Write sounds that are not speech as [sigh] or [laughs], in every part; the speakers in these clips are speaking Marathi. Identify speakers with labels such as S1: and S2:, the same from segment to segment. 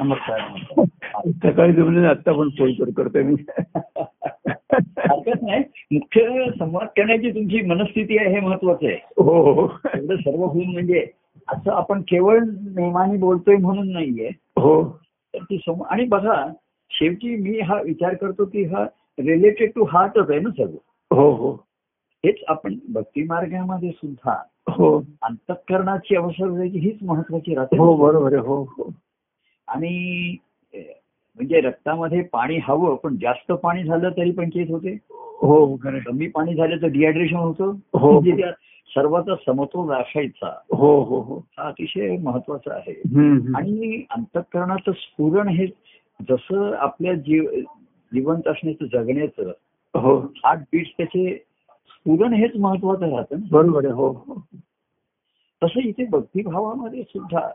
S1: नमस्कार.
S2: सकाळी जमले आता पण फोन कर करतोय मी.
S1: हरकत नाही. मुख्य संवाद करण्याची तुमची मनस्थिती आहे हे महत्वाचं आहे.
S2: हो हो
S1: एवढं सर्व होऊन म्हणजे असं आपण केवळ नेमाने बोलतोय म्हणून नाहीये.
S2: हो.
S1: तर ती सम आणि बघा शेवटी मी हा विचार करतो की हा रिलेटेड टू हार्टच आहे ना सर्व
S2: हो हो.
S1: हेच आपण भक्ती मार्गामध्ये सुद्धा
S2: हो.
S1: अंतःकरणाची अवसर हीच महत्वाची राहते
S2: हो बरोबर हो हो.
S1: आणि म्हणजे रक्तामध्ये पाणी हवं पण जास्त पाणी झालं तरी पण केस होते
S2: हो आहे.
S1: कमी पाणी झालं तर डिहायड्रेशन होतं
S2: हो.
S1: म्हणजे त्या सर्वाचा समतोल राखायचा
S2: हो हो हो
S1: हा अतिशय महत्त्वाचा आहे. आणि अंतःकरणाचं स्फुरण हे जसं आपल्या जीव जिवंत असण्याचं जगण्याचं
S2: हो
S1: हार्ट बीट त्याचे स्फुरण हेच महत्वाचं राहतं
S2: बरोबर हो हो
S1: तसं इथे भक्तिभावामध्ये सुद्धा.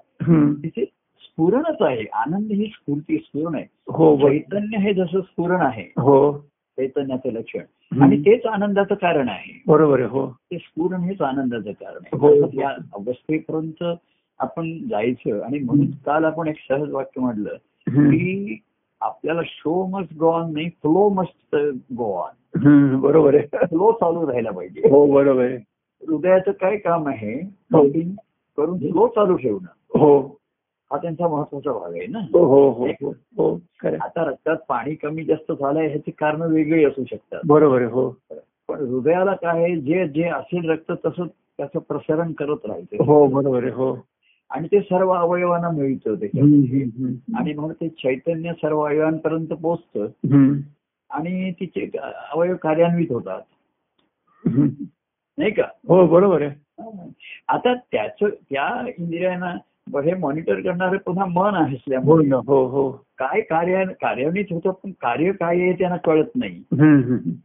S1: तिथे स्फुरणच आहे. आनंद ही स्फूर्ती स्फुरण आहे.
S2: हो
S1: चैतन्य हे जसं स्फुरण आहे
S2: हो.
S1: चैतन्याचं लक्षण. आणि तेच आनंदाचं कारण आहे.
S2: बरोबर आहे हो.
S1: ते स्फुरण हेच आनंदाचं कारण
S2: हो.
S1: आहे तसंच या अवस्थेपर्यंत आपण जायचं आणि म्हणून काल आपण एक सहज वाक्य म्हटलं. की आपल्याला शो मस्ट गो ऑन नाही फ्लो मस्ट गो ऑन
S2: बरोबर आहे.
S1: फ्लो चालू राहायला पाहिजे.
S2: हो बरोबर आहे.
S1: हृदयाचं काय काम आहे?
S2: हो.
S1: करून फ्लो चालू ठेवणं.
S2: हो.
S1: हा त्यांचा महत्त्वाचा भाग आहे ना.
S2: हो हो हो हो हो.
S1: आता रक्तात पाणी कमी जास्त झालंय ह्याची कारण वेगळी असू शकतात.
S2: बरोबर आहे हो.
S1: पण हृदयाला काय आहे, जे जे असेल रक्त तसं त्याचं प्रसारण करत राहायचं.
S2: हो बरोबर आहे हो.
S1: आणि ते सर्व अवयवांना मिळतं त्याच्यात. आणि म्हणून ते चैतन्य सर्व अवयवांपर्यंत
S2: हम्म.
S1: आणि तिचे अवयव कार्यान्वित होतात. नाही का?
S2: हो बरोबर आहे.
S1: आता त्याच त्या इंद्रियांना हे मॉनिटर करणारे पुन्हा मन आहे
S2: हो
S1: असल्यामुळे
S2: ना हो हो.
S1: काय कार्य कार्यान्वित होतं पण कार्य काय आहे त्यांना कळत नाही.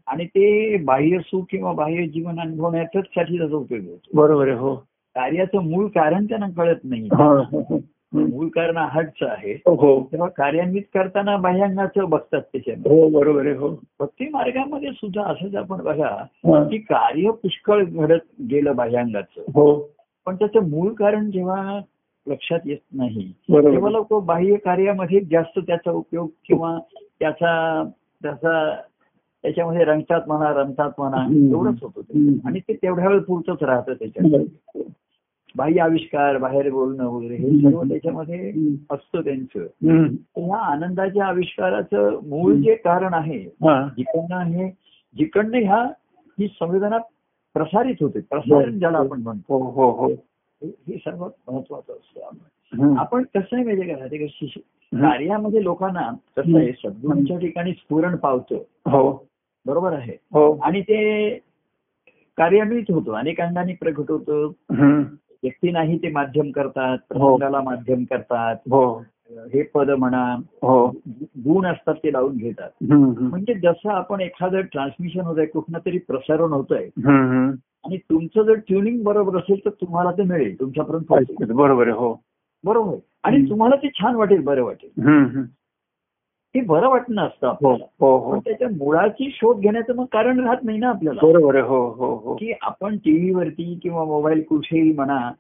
S1: आणि ते बाह्य सुख किंवा बाह्य जीवन अनुभवण्याच्याच साठी त्याचा उपयोग होतो.
S2: बरोबर आहे हो.
S1: कार्याचं मूळ कारण त्यांना कळत नाही.
S2: हा, हो, हो.
S1: मूळ कारण हार्टचं आहे.
S2: हो.
S1: तेव्हा कार्यान्वित करताना बाह्यांगाचं बघतात त्याच्यामध्ये.
S2: हो बरोबर आहे हो.
S1: भक्ती मार्गामध्ये सुद्धा असंच आपण बघा
S2: हा.
S1: की कार्य पुष्कळ घडत गेलं बाह्यांगाचं.
S2: हो.
S1: पण त्याचं मूळ कारण जेव्हा लक्षात येत नाही. तेव्हा लोक बाह्य कार्यामध्ये जास्त त्याचा उपयोग किंवा त्याचा त्याचा त्याच्यामध्ये रंगतात म्हणा रमतात म्हणा. एवढंच होतं ते. आणि ते तेवढ्या वेळ पुरतच राहतं त्याच्यात. बाह्य आविष्कार बाहेर बोलणं वगैरे हे सर्व त्याच्यामध्ये असतं त्यांचं. ह्या आनंदाच्या आविष्काराचं मूळ जे कारण आहे
S2: हा.
S1: जिकडनं हे जिकडनं ह्या ही संवेदना प्रसारित होते. प्रसारण ज्याला आपण म्हणतो.
S2: हो हो हो
S1: हे हे सर्वात महत्वाचं असतं. आपण कसं आहे माहिती का ते. कार्यामध्ये लोकांना कसं आहे सद्गुणांच्या ठिकाणी स्फुरण पावतं.
S2: हो.
S1: बरोबर आहे?
S2: हो.
S1: आणि ते कार्यान्वित होतं अनेक अंगाने प्रगट होतं.
S2: हम्म.
S1: व्यक्तींनाही ते माध्यम करतात प्रसंगाला माध्यम करतात.
S2: हो.
S1: हे पद म्हणा
S2: हो.
S1: गुण असतात ते लावून घेतात. म्हणजे जसं आपण एखादं ट्रान्समिशन होत आहे कुठनं तरी प्रसारण होत आहे. आणि तुमचं जर ट्युनिंग बरोबर असेल तर तुम्हाला ते मिळेल तुमच्यापर्यंत.
S2: बरोबर हो
S1: बरोबर. आणि. तुम्हाला ते छान वाटेल बरं वाटेल. हे बरं वाटणं असतं
S2: हो
S1: आपल्याला
S2: हो हो
S1: त्याच्या मुळाची शोध घेण्याचं मग कारण राहत नाही ना आपल्याला
S2: बरोबर हो हो हो
S1: की आपण टीव्हीवरती किंवा मोबाईल कुठेही म्हणा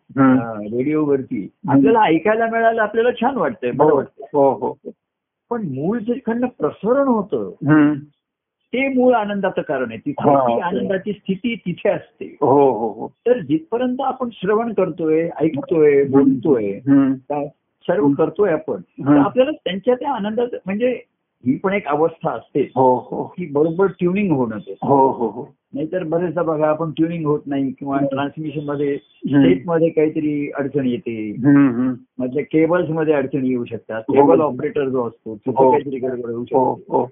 S1: रेडिओवरती आपल्याला ऐकायला मिळालं आपल्याला छान वाटतंय बरं
S2: हो हो हो
S1: पण मूळ जे खंड प्रसारण होतं. ते मूळ आनंदाचं कारण आहे. तिथे
S2: हा.
S1: आनंदाची स्थिती तिथे असते.
S2: हो हो हो.
S1: तर जिथपर्यंत आपण श्रवण करतोय ऐकतोय बोलतोय सर्व करतोय आपण. आपल्याला त्यांच्या त्या आनंदात म्हणजे ही पण एक अवस्था असते.
S2: हो हो.
S1: की बरोबर ट्युनिंग होणं ते.
S2: हो हो हो.
S1: नाहीतर बरेचदा बघा आपण ट्युनिंग होत नाही किंवा ट्रान्समिशनमध्ये
S2: हम्म.
S1: सेटमध्ये काहीतरी अडचण येते. मधल्या केबल्समध्ये अडचणी येऊ शकतात.
S2: हो.
S1: केबल ऑपरेटर जो असतो तिथे
S2: हो.
S1: काहीतरी गडबड होऊ
S2: हो
S1: शकते
S2: हो.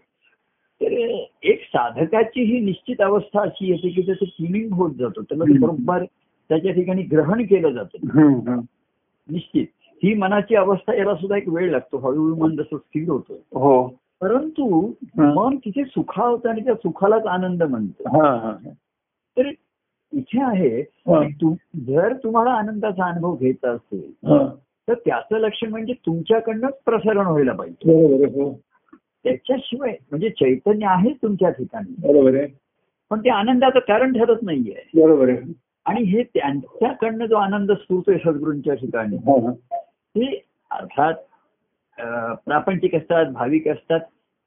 S1: तर एक साधकाची ही निश्चित अवस्था अशी येते की त्याचं ट्युनिंग होत जातं त्याला बरोबर त्याच्या ठिकाणी ग्रहण केलं जातं. निश्चित. ही मनाची अवस्था याला सुद्धा एक वेळ लागतो हळूहळू मन जसं स्थिर होतं.
S2: हो.
S1: परंतु
S2: हा.
S1: मन तिथे सुखावतं आणि त्या सुखालाच आनंद म्हणतं.
S2: हा हा
S1: तर इथे आहे
S2: हा.
S1: जर तुम्हाला आनंदाचा अनुभव घ्यायचा असेल
S2: हा.
S1: तर त्याचं लक्षण म्हणजे तुमच्याकडनंच प्रसारण व्हायला पाहिजे.
S2: हो.
S1: त्याच्याशिवाय म्हणजे चैतन्य आहे तुमच्या ठिकाणी.
S2: बरोबर आहे.
S1: पण ते आनंदाचं कारण ठरत नाहीये.
S2: बरोबर आहे.
S1: आणि हे त्यांच्याकडनं जो आनंद स्फूर्तोय सद्गुरूंच्या ठिकाणी
S2: हा, हा.
S1: ते अर्थात प्रापंचिक असतात भाविक असतात.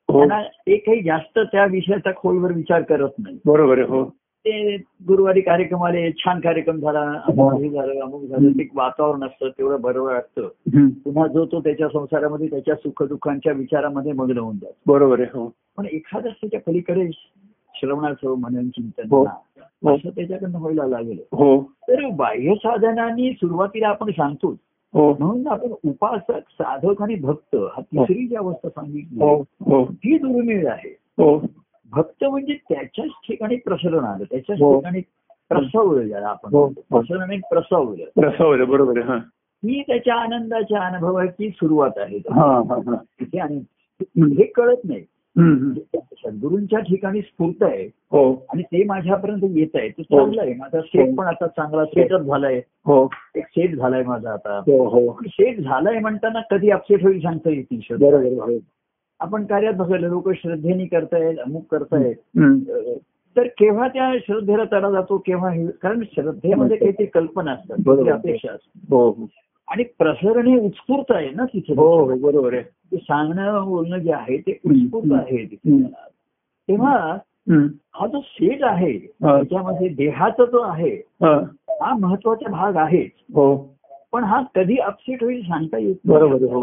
S2: हो.
S1: त्यांना ते काही जास्त त्या विषयाचा खोलवर विचार करत नाही.
S2: बरोबर आहे हो.
S1: ते गुरुवारी कार्यक्रम आले छान कार्यक्रम झाला अमुक हे. झालं अमुक झालं ते वातावरण असतं तेवढं बरोबर
S2: हम्म.
S1: पुन्हा जो तो त्याच्या संसारामध्ये त्याच्या सुखदुःखांच्या विचारामध्ये मग्न होऊन जातो.
S2: बरोबर आहे हो.
S1: पण एखादं त्याच्या पलीकडे श्रवणाचं मनन चिंतन
S2: हो.
S1: असं त्याच्याकडनं व्हायला लागेल.
S2: हो.
S1: तर बाह्य साधनांनी सुरुवातीला आपण सांगतो म्हणून आपण उपासक साधक आणि भक्त हा तिसरी जी अवस्था सांगितली
S2: ही.
S1: दुर्मिळ आहे. भक्त म्हणजे त्याच्याच ठिकाणी प्रसरण आलं त्याच्याच
S2: हो.
S1: ठिकाणी प्रसवलं ज्याला आपण
S2: हो.
S1: प्रसरण आणि प्रसवलं.
S2: रसावलं बरोबर हा.
S1: त्याच्या आनंदाच्या अनुभवाची सुरुवात आहे.
S2: हा हा हा.
S1: हे कळत नाही. सद्गुरूंच्या ठिकाणी स्फूर्त आहे.
S2: हो.
S1: आणि ते माझ्यापर्यंत येत आहे. ते. चांगलं आहे. माझा सेट पण आता चांगला सेटच झालाय.
S2: हो.
S1: एक सेट झालाय माझा आता. सेट झालाय म्हणताना कधी अपसेट होईल सांगता येत आपण कार्यात बघायला लोक श्रद्धेने करतायत अमुक करतायत. तर केव्हा त्या श्रद्धेला तडा जातो केव्हा कारण श्रद्धेमध्ये काहीतरी कल्पना असतात अपेक्षा असतात.
S2: हो हो.
S1: आणि प्रसरण हे उत्स्फूर्त आहे ना तिथे.
S2: हो हो बरोबर आहे.
S1: ते सांगणं बोलणं जे आहे ते उत्स्फूर्त आहे. तेव्हा. हा जो सेट आहे. त्याच्यामध्ये देहाचा जो आहे
S2: हा.
S1: हा महत्त्वाचा भाग आहे
S2: हो.
S1: पण हा कधी अपसेट होईल सांगता येत.
S2: बरोबर. हो.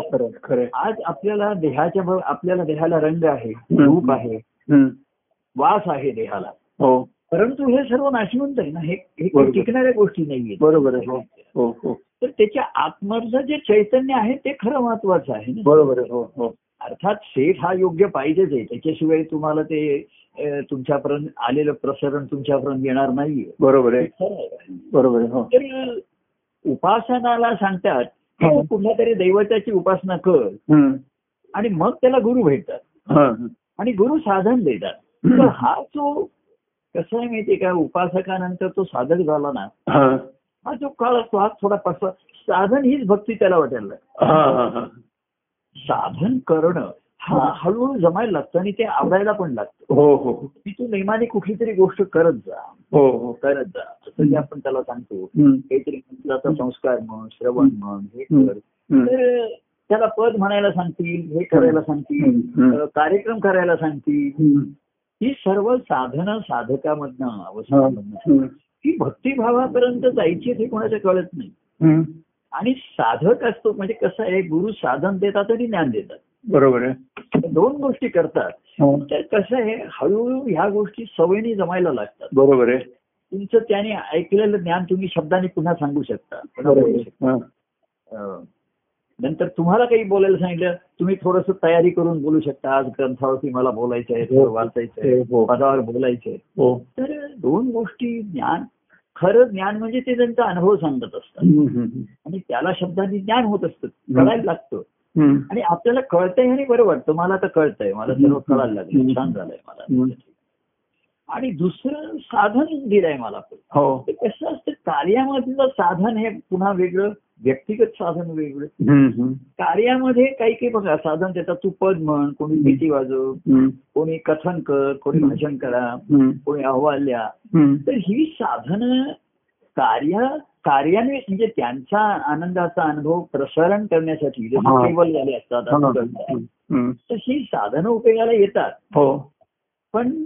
S1: आज आपल्याला देहाच्या आपल्याला देहाला रंग आहे रूप आहे. वास आहे देहाला
S2: हो
S1: परंतु हे सर्व नाशवंत आहे ना हे. टिकणाऱ्या गोष्टी नाहीये
S2: बरोबर आहे हो हो
S1: तर त्याच्या आत्मर्थ जे चैतन्य आहे ते खरं महत्वाचं आहे ना
S2: बरोबर आहे हो हो
S1: अर्थात सेठ हा योग्य पाहिजेच आहे त्याच्याशिवाय तुम्हाला ते तुमच्यापर्यंत आलेलं प्रसारण तुमच्यापर्यंत येणार नाहीये
S2: बरोबर आहे. बरोबर आहे हो
S1: तर उपासनाला सांगतात की कुठल्या तरी दैवताची उपासना कर. आणि मग त्याला गुरु भेटतात. आणि गुरु साधन देतात. तर हा जो कसं आहे माहितीये का उपासकानंतर तो साधक झाला ना
S2: हा.
S1: जो काळ असतो हा थोडा पसवा साधन हीच भक्ती त्याला वाटायला.
S2: हा, हा, हा.
S1: साधन करणं हळूहळू जमायला लागतं आणि ते आवडायला पण लागतं.
S2: हो हो
S1: की तू नेमाने कुठली तरी गोष्ट करत जा.
S2: हो हो.
S1: करत जा. असं जे आपण त्याला सांगतो. काहीतरी मंत्राचा संस्कार म्हण श्रवण म्हण हे. कर. तर त्याला पद म्हणायला सांगतील हे करायला सांगतील कार्यक्रम करायला सांगतील. ही सर्व साधनं साधकामधनं अवस्थामधनं. ही भक्तिभावापर्यंत जायची हे कोणाचं कळत नाही. आणि साधक असतो म्हणजे कसं आहे गुरु साधन देतात आणि ज्ञान देतात.
S2: बरोबर आहे.
S1: दोन गोष्टी करतात.
S2: हो.
S1: तर कसं आहे हळूहळू ह्या गोष्टी सवयीने जमायला लागतात.
S2: बरोबर आहे.
S1: तुमचं त्याने ऐकलेलं ज्ञान तुम्ही शब्दाने पुन्हा सांगू शकता. नंतर तुम्हाला काही बोलायला सांगितलं तुम्ही थोडस तयारी करून बोलू शकता. आज ग्रंथावरती मला बोलायचं आहे
S2: हो.
S1: वाचायचं आहे
S2: हो.
S1: पदावर बोलायचं आहे.
S2: हो.
S1: तर दोन गोष्टी ज्ञान खरं ज्ञान म्हणजे ते त्यांचा अनुभव सांगत असतात. आणि त्याला शब्दांनी ज्ञान होत असतं. कळायला लागतं. आणि आपल्याला कळतंय आणि बरं वाटतं मला तर कळतंय मला सर्व कळायला लागलं. छान झालंय मला. आणि दुसरं साधन दिलंय मला
S2: हो
S1: ते कसं असतं कार्यामधलं साधन हे पुन्हा वेगळं व्यक्तिगत साधन वेगळं. कार्यामध्ये काही काही बघा साधन देतात तू पद म्हण कोणी भीती वाजव. कोणी कथन कर कोणी. भाषण करा. कोणी अहवाल
S2: हम्म.
S1: तर ही साधनं कार्य कार्यान्वित म्हणजे त्यांचा आनंदाचा अनुभव प्रसारण करण्यासाठी
S2: हा.
S1: केबल झाले असतात
S2: हा. हम्म.
S1: तशी साधनं उपयोगाला येतात
S2: हो
S1: पण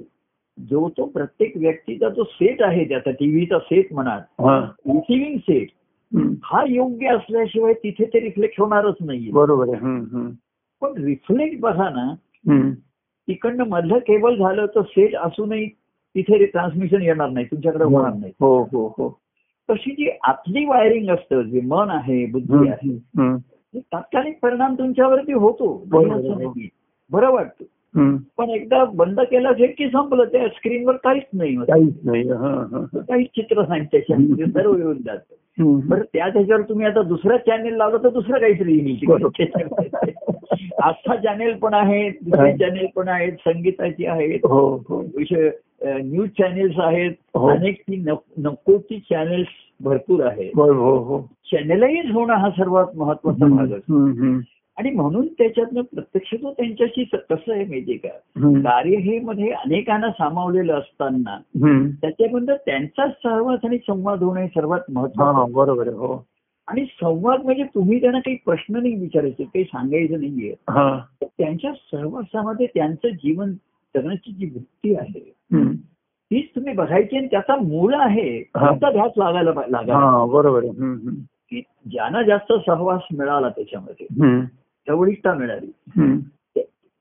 S1: जो तो प्रत्येक व्यक्तीचा जो सेट आहे त्याचा टीव्हीचा सेट म्हणा
S2: हा.
S1: Receiving set. हा योग्य असल्याशिवाय तिथे ते रिफ्लेक्ट होणारच नाहीये
S2: बरोबर.
S1: पण रिफ्लेक्ट बघा ना. तिकडनं मधलं केबल झालं तर सेट असूनही तिथे ट्रान्समिशन येणार नाही तुमच्याकडे होणार नाही
S2: हो हो हो
S1: तशी जी आतली वायरिंग असतं जे मन आहे बुद्धी आहे तात्कालिक परिणाम तुमच्यावरती होतो. नाही नाही. बरं वाटतं. पण एकदा बंद केलं सेट की संपलं त्या स्क्रीनवर काहीच नाही.
S2: काहीच नाही.
S1: काहीच चित्र नाही त्याच्यामध्ये सर्व येऊन जातं. बरं त्या त्याच्यावर तुम्ही आता दुसरा चॅनेल लावला तर दुसरं काहीतरी येईल
S2: बरोबर.
S1: आस्था चॅनेल पण आहेत दुसरे. चॅनेल पण आहेत संगीताची आहेत
S2: हो हो
S1: विषय न्यूज चॅनेल्स आहेत.
S2: हो.
S1: अनेक ती नक- नकोची चॅनेल्स भरपूर आहेत.
S2: हो हो हो.
S1: चॅनेलाइज होणं हा सर्वात महत्त्वाचा भाग असतो. आणि म्हणून त्याच्यातनं प्रत्यक्ष तो त्यांच्याशी कसं आहे माहितीये का. कार्य हे मध्ये अनेकांना सामावलेलं असताना. त्याच्याबद्दल त्यांचाच सहवास आणि संवाद होणं हे सर्वात महत्वाचं
S2: बरोबर हो.
S1: आणि संवाद म्हणजे तुम्ही त्यांना काही प्रश्न नाही विचारायचे काही सांगायचं नाहीये. त्यांच्या सहवासामध्ये त्यांचं जीवन जगण्याची जी वृत्ती आहे बघायची आणि त्याचा मूळ आहे. त्याचा ध्यास लागायला लागायला
S2: हा बरोबर.
S1: की ज्यांना जास्त सहवास मिळाला त्याच्यामध्ये. जवळीकता मिळाली.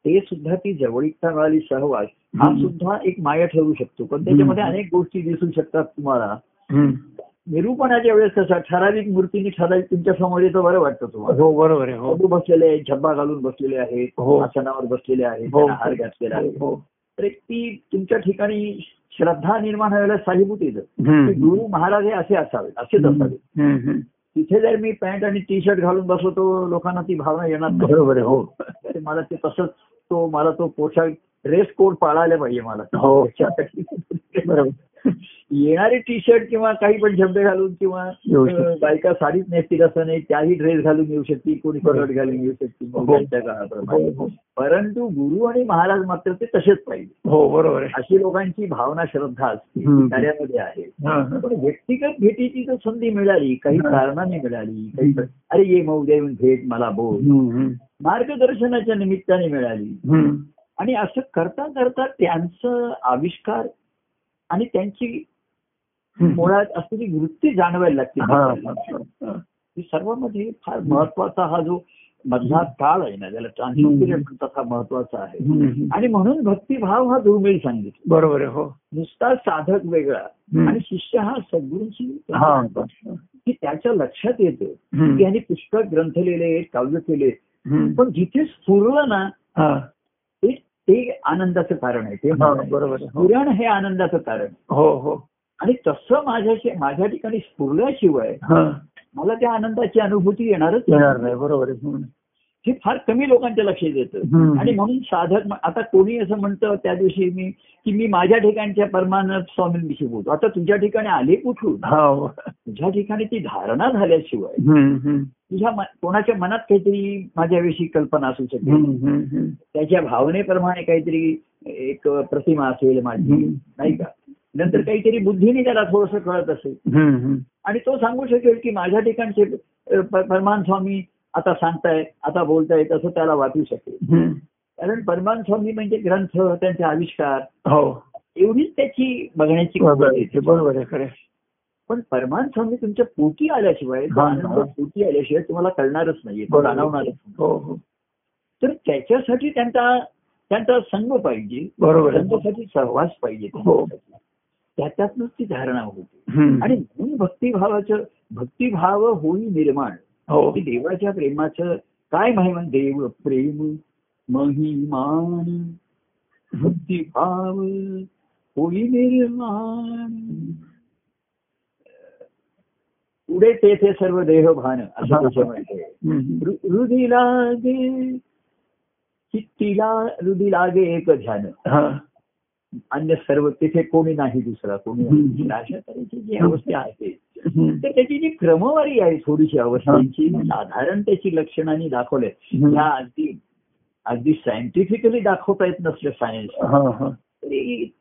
S1: ते- सुद्धा ती जवळीकता मिळाली सहवास हा. सुद्धा एक माया ठरू शकतो पण त्याच्यामध्ये. अनेक गोष्टी दिसू शकतात तुम्हाला. निरूपणाच्या वेळेस कसं ठराविक मूर्तीने ठराविक तुमच्यासमोर येतं बरं वाटतं तुम्हाला
S2: हो बरोबर आहे हो
S1: बसलेले आहेत झब्बा घालून बसलेले आहेत
S2: हो.
S1: आसनावर बसलेले आहेत
S2: हो.
S1: हार घातलेला आहे तर एक ती तुमच्या ठिकाणी श्रद्धा निर्माण व्हायला साहिभूत येतं. गुरु महाराज हे असे असावेत असेच असावे
S2: हम्म, हम्म.
S1: तिथे जर मी पॅन्ट आणि टी शर्ट घालून बसलो तो लोकांना ती भावना येणार
S2: बरोबर हो.
S1: मला ते तसंच तो मला तो पोशाख ड्रेस कोड पाळायला पाहिजे मला
S2: हो. बरोबर
S1: येणारे टी शर्ट किंवा काही पण शब्द घालून किंवा
S2: शकते.
S1: बायका साडीच नेसतील असं नाही त्याही ड्रेस घालून येऊ शकतील कोणी. शर्ट घालून येऊ शकतील
S2: हो. हो, हो.
S1: परंतु गुरु आणि महाराज मात्र ते तसेच पाहिजे
S2: हो बरोबर
S1: अशी लोकांची भावना श्रद्धा असते कार्यामध्ये आहे. पण व्यक्तिगत भेटीची जर संधी मिळाली काही. कारणाने मिळाली काही अरे ये मऊ देऊन भेट मला बोल. मार्गदर्शनाच्या निमित्ताने मिळाली. आणि असं करता करता त्यांचं आविष्कार आणि त्यांची मुळात असलेली वृत्ती जाणवायला लागते. सर्वांमध्ये फार महत्त्वाचा हा जो मधला काळ आहे ना त्याला. पिरियड म्हणतात हा महत्त्वाचा आहे. आणि म्हणून भक्तिभाव हा दुर्मिळ सांगितला
S2: बरोबर आहे हो
S1: नुसता साधक वेगळा. आणि शिष्य हा सद्गुरूंची
S2: हा
S1: की त्याच्या लक्षात येतं. की यांनी पुस्तक ग्रंथ लिहिले काव्य केले. पण जिथे स्फुरलं ना. ते आनंदाचं कारण आहे. ते
S2: हा, बरोबर. हो.
S1: स्फुरण हे आनंदाचं कारण
S2: हो हो.
S1: आणि तसं माझ्याशी माझ्या ठिकाणी स्फुरल्याशिवाय
S2: हा.
S1: मला त्या आनंदाची अनुभूती येणारच
S2: येणार नाही. बरोबर आहे. हम्म.
S1: हे फार कमी लोकांच्या लक्षात येतं. आणि म्हणून साधक आता कोणी असं म्हणतं त्या दिवशी मी की मी माझ्या ठिकाणच्या परमानंद स्वामींविषयी बोलतो आता तुझ्या ठिकाणी आले कुठून
S2: हा
S1: तुझ्या ठिकाणी ती धारणा झाल्याशिवाय. तुझ्या कोणाच्या मनात काहीतरी माझ्याविषयी कल्पना असू शकेल. त्याच्या भावनेप्रमाणे काहीतरी एक प्रतिमा असेल माझी. नाही का नंतर काहीतरी बुद्धीने त्याला थोडस कळत असेल. आणि तो सांगू शकेल की माझ्या ठिकाणचे परमान स्वामी आता सांगताय आता बोलतायत असं त्याला वाटू शकेल. कारण परमान स्वामी म्हणजे ग्रंथ त्यांचे आविष्कार
S2: हो
S1: एवढीच त्याची बघण्याची
S2: बरोबर आहे खरं.
S1: पण परमान स्वामी तुमच्या पोटी आल्याशिवाय. पोटी आल्याशिवाय तुम्हाला कळणारच नाहीये. जाणवणारच नाही.
S2: हो हो
S1: तर त्याच्यासाठी त्यांचा त्यांचा संघ पाहिजे
S2: बरोबर
S1: त्यांच्यासाठी सहवास पाहिजे
S2: हो.
S1: त्याच्यातनच ती धारणा होते. आणि म्हणून भक्तिभावाचं भक्तिभाव होई निर्माण की देवाच्या प्रेमाचं काय महिमा देव प्रेम महिमान भक्तिभाव होई निर्माण पुढे तेथे सर्व देहभान असं
S2: हा.
S1: त्याच्यामध्ये
S2: हम्म.
S1: हृ- हृदी लागे चित्तीला हृदी लागे एक ध्यान
S2: हा
S1: अन्य सर्व तिथे कोणी नाही दुसरा कोणी. अशा तऱ्हेची जी अवस्था आहे. तर त्याची जी क्रमवारी आहे थोडीशी अवस्थेची साधारण त्याची लक्षणांनी दाखवले. ह्या अगदी अगदी सायंटिफिकली दाखवता येत नसलं सायन्स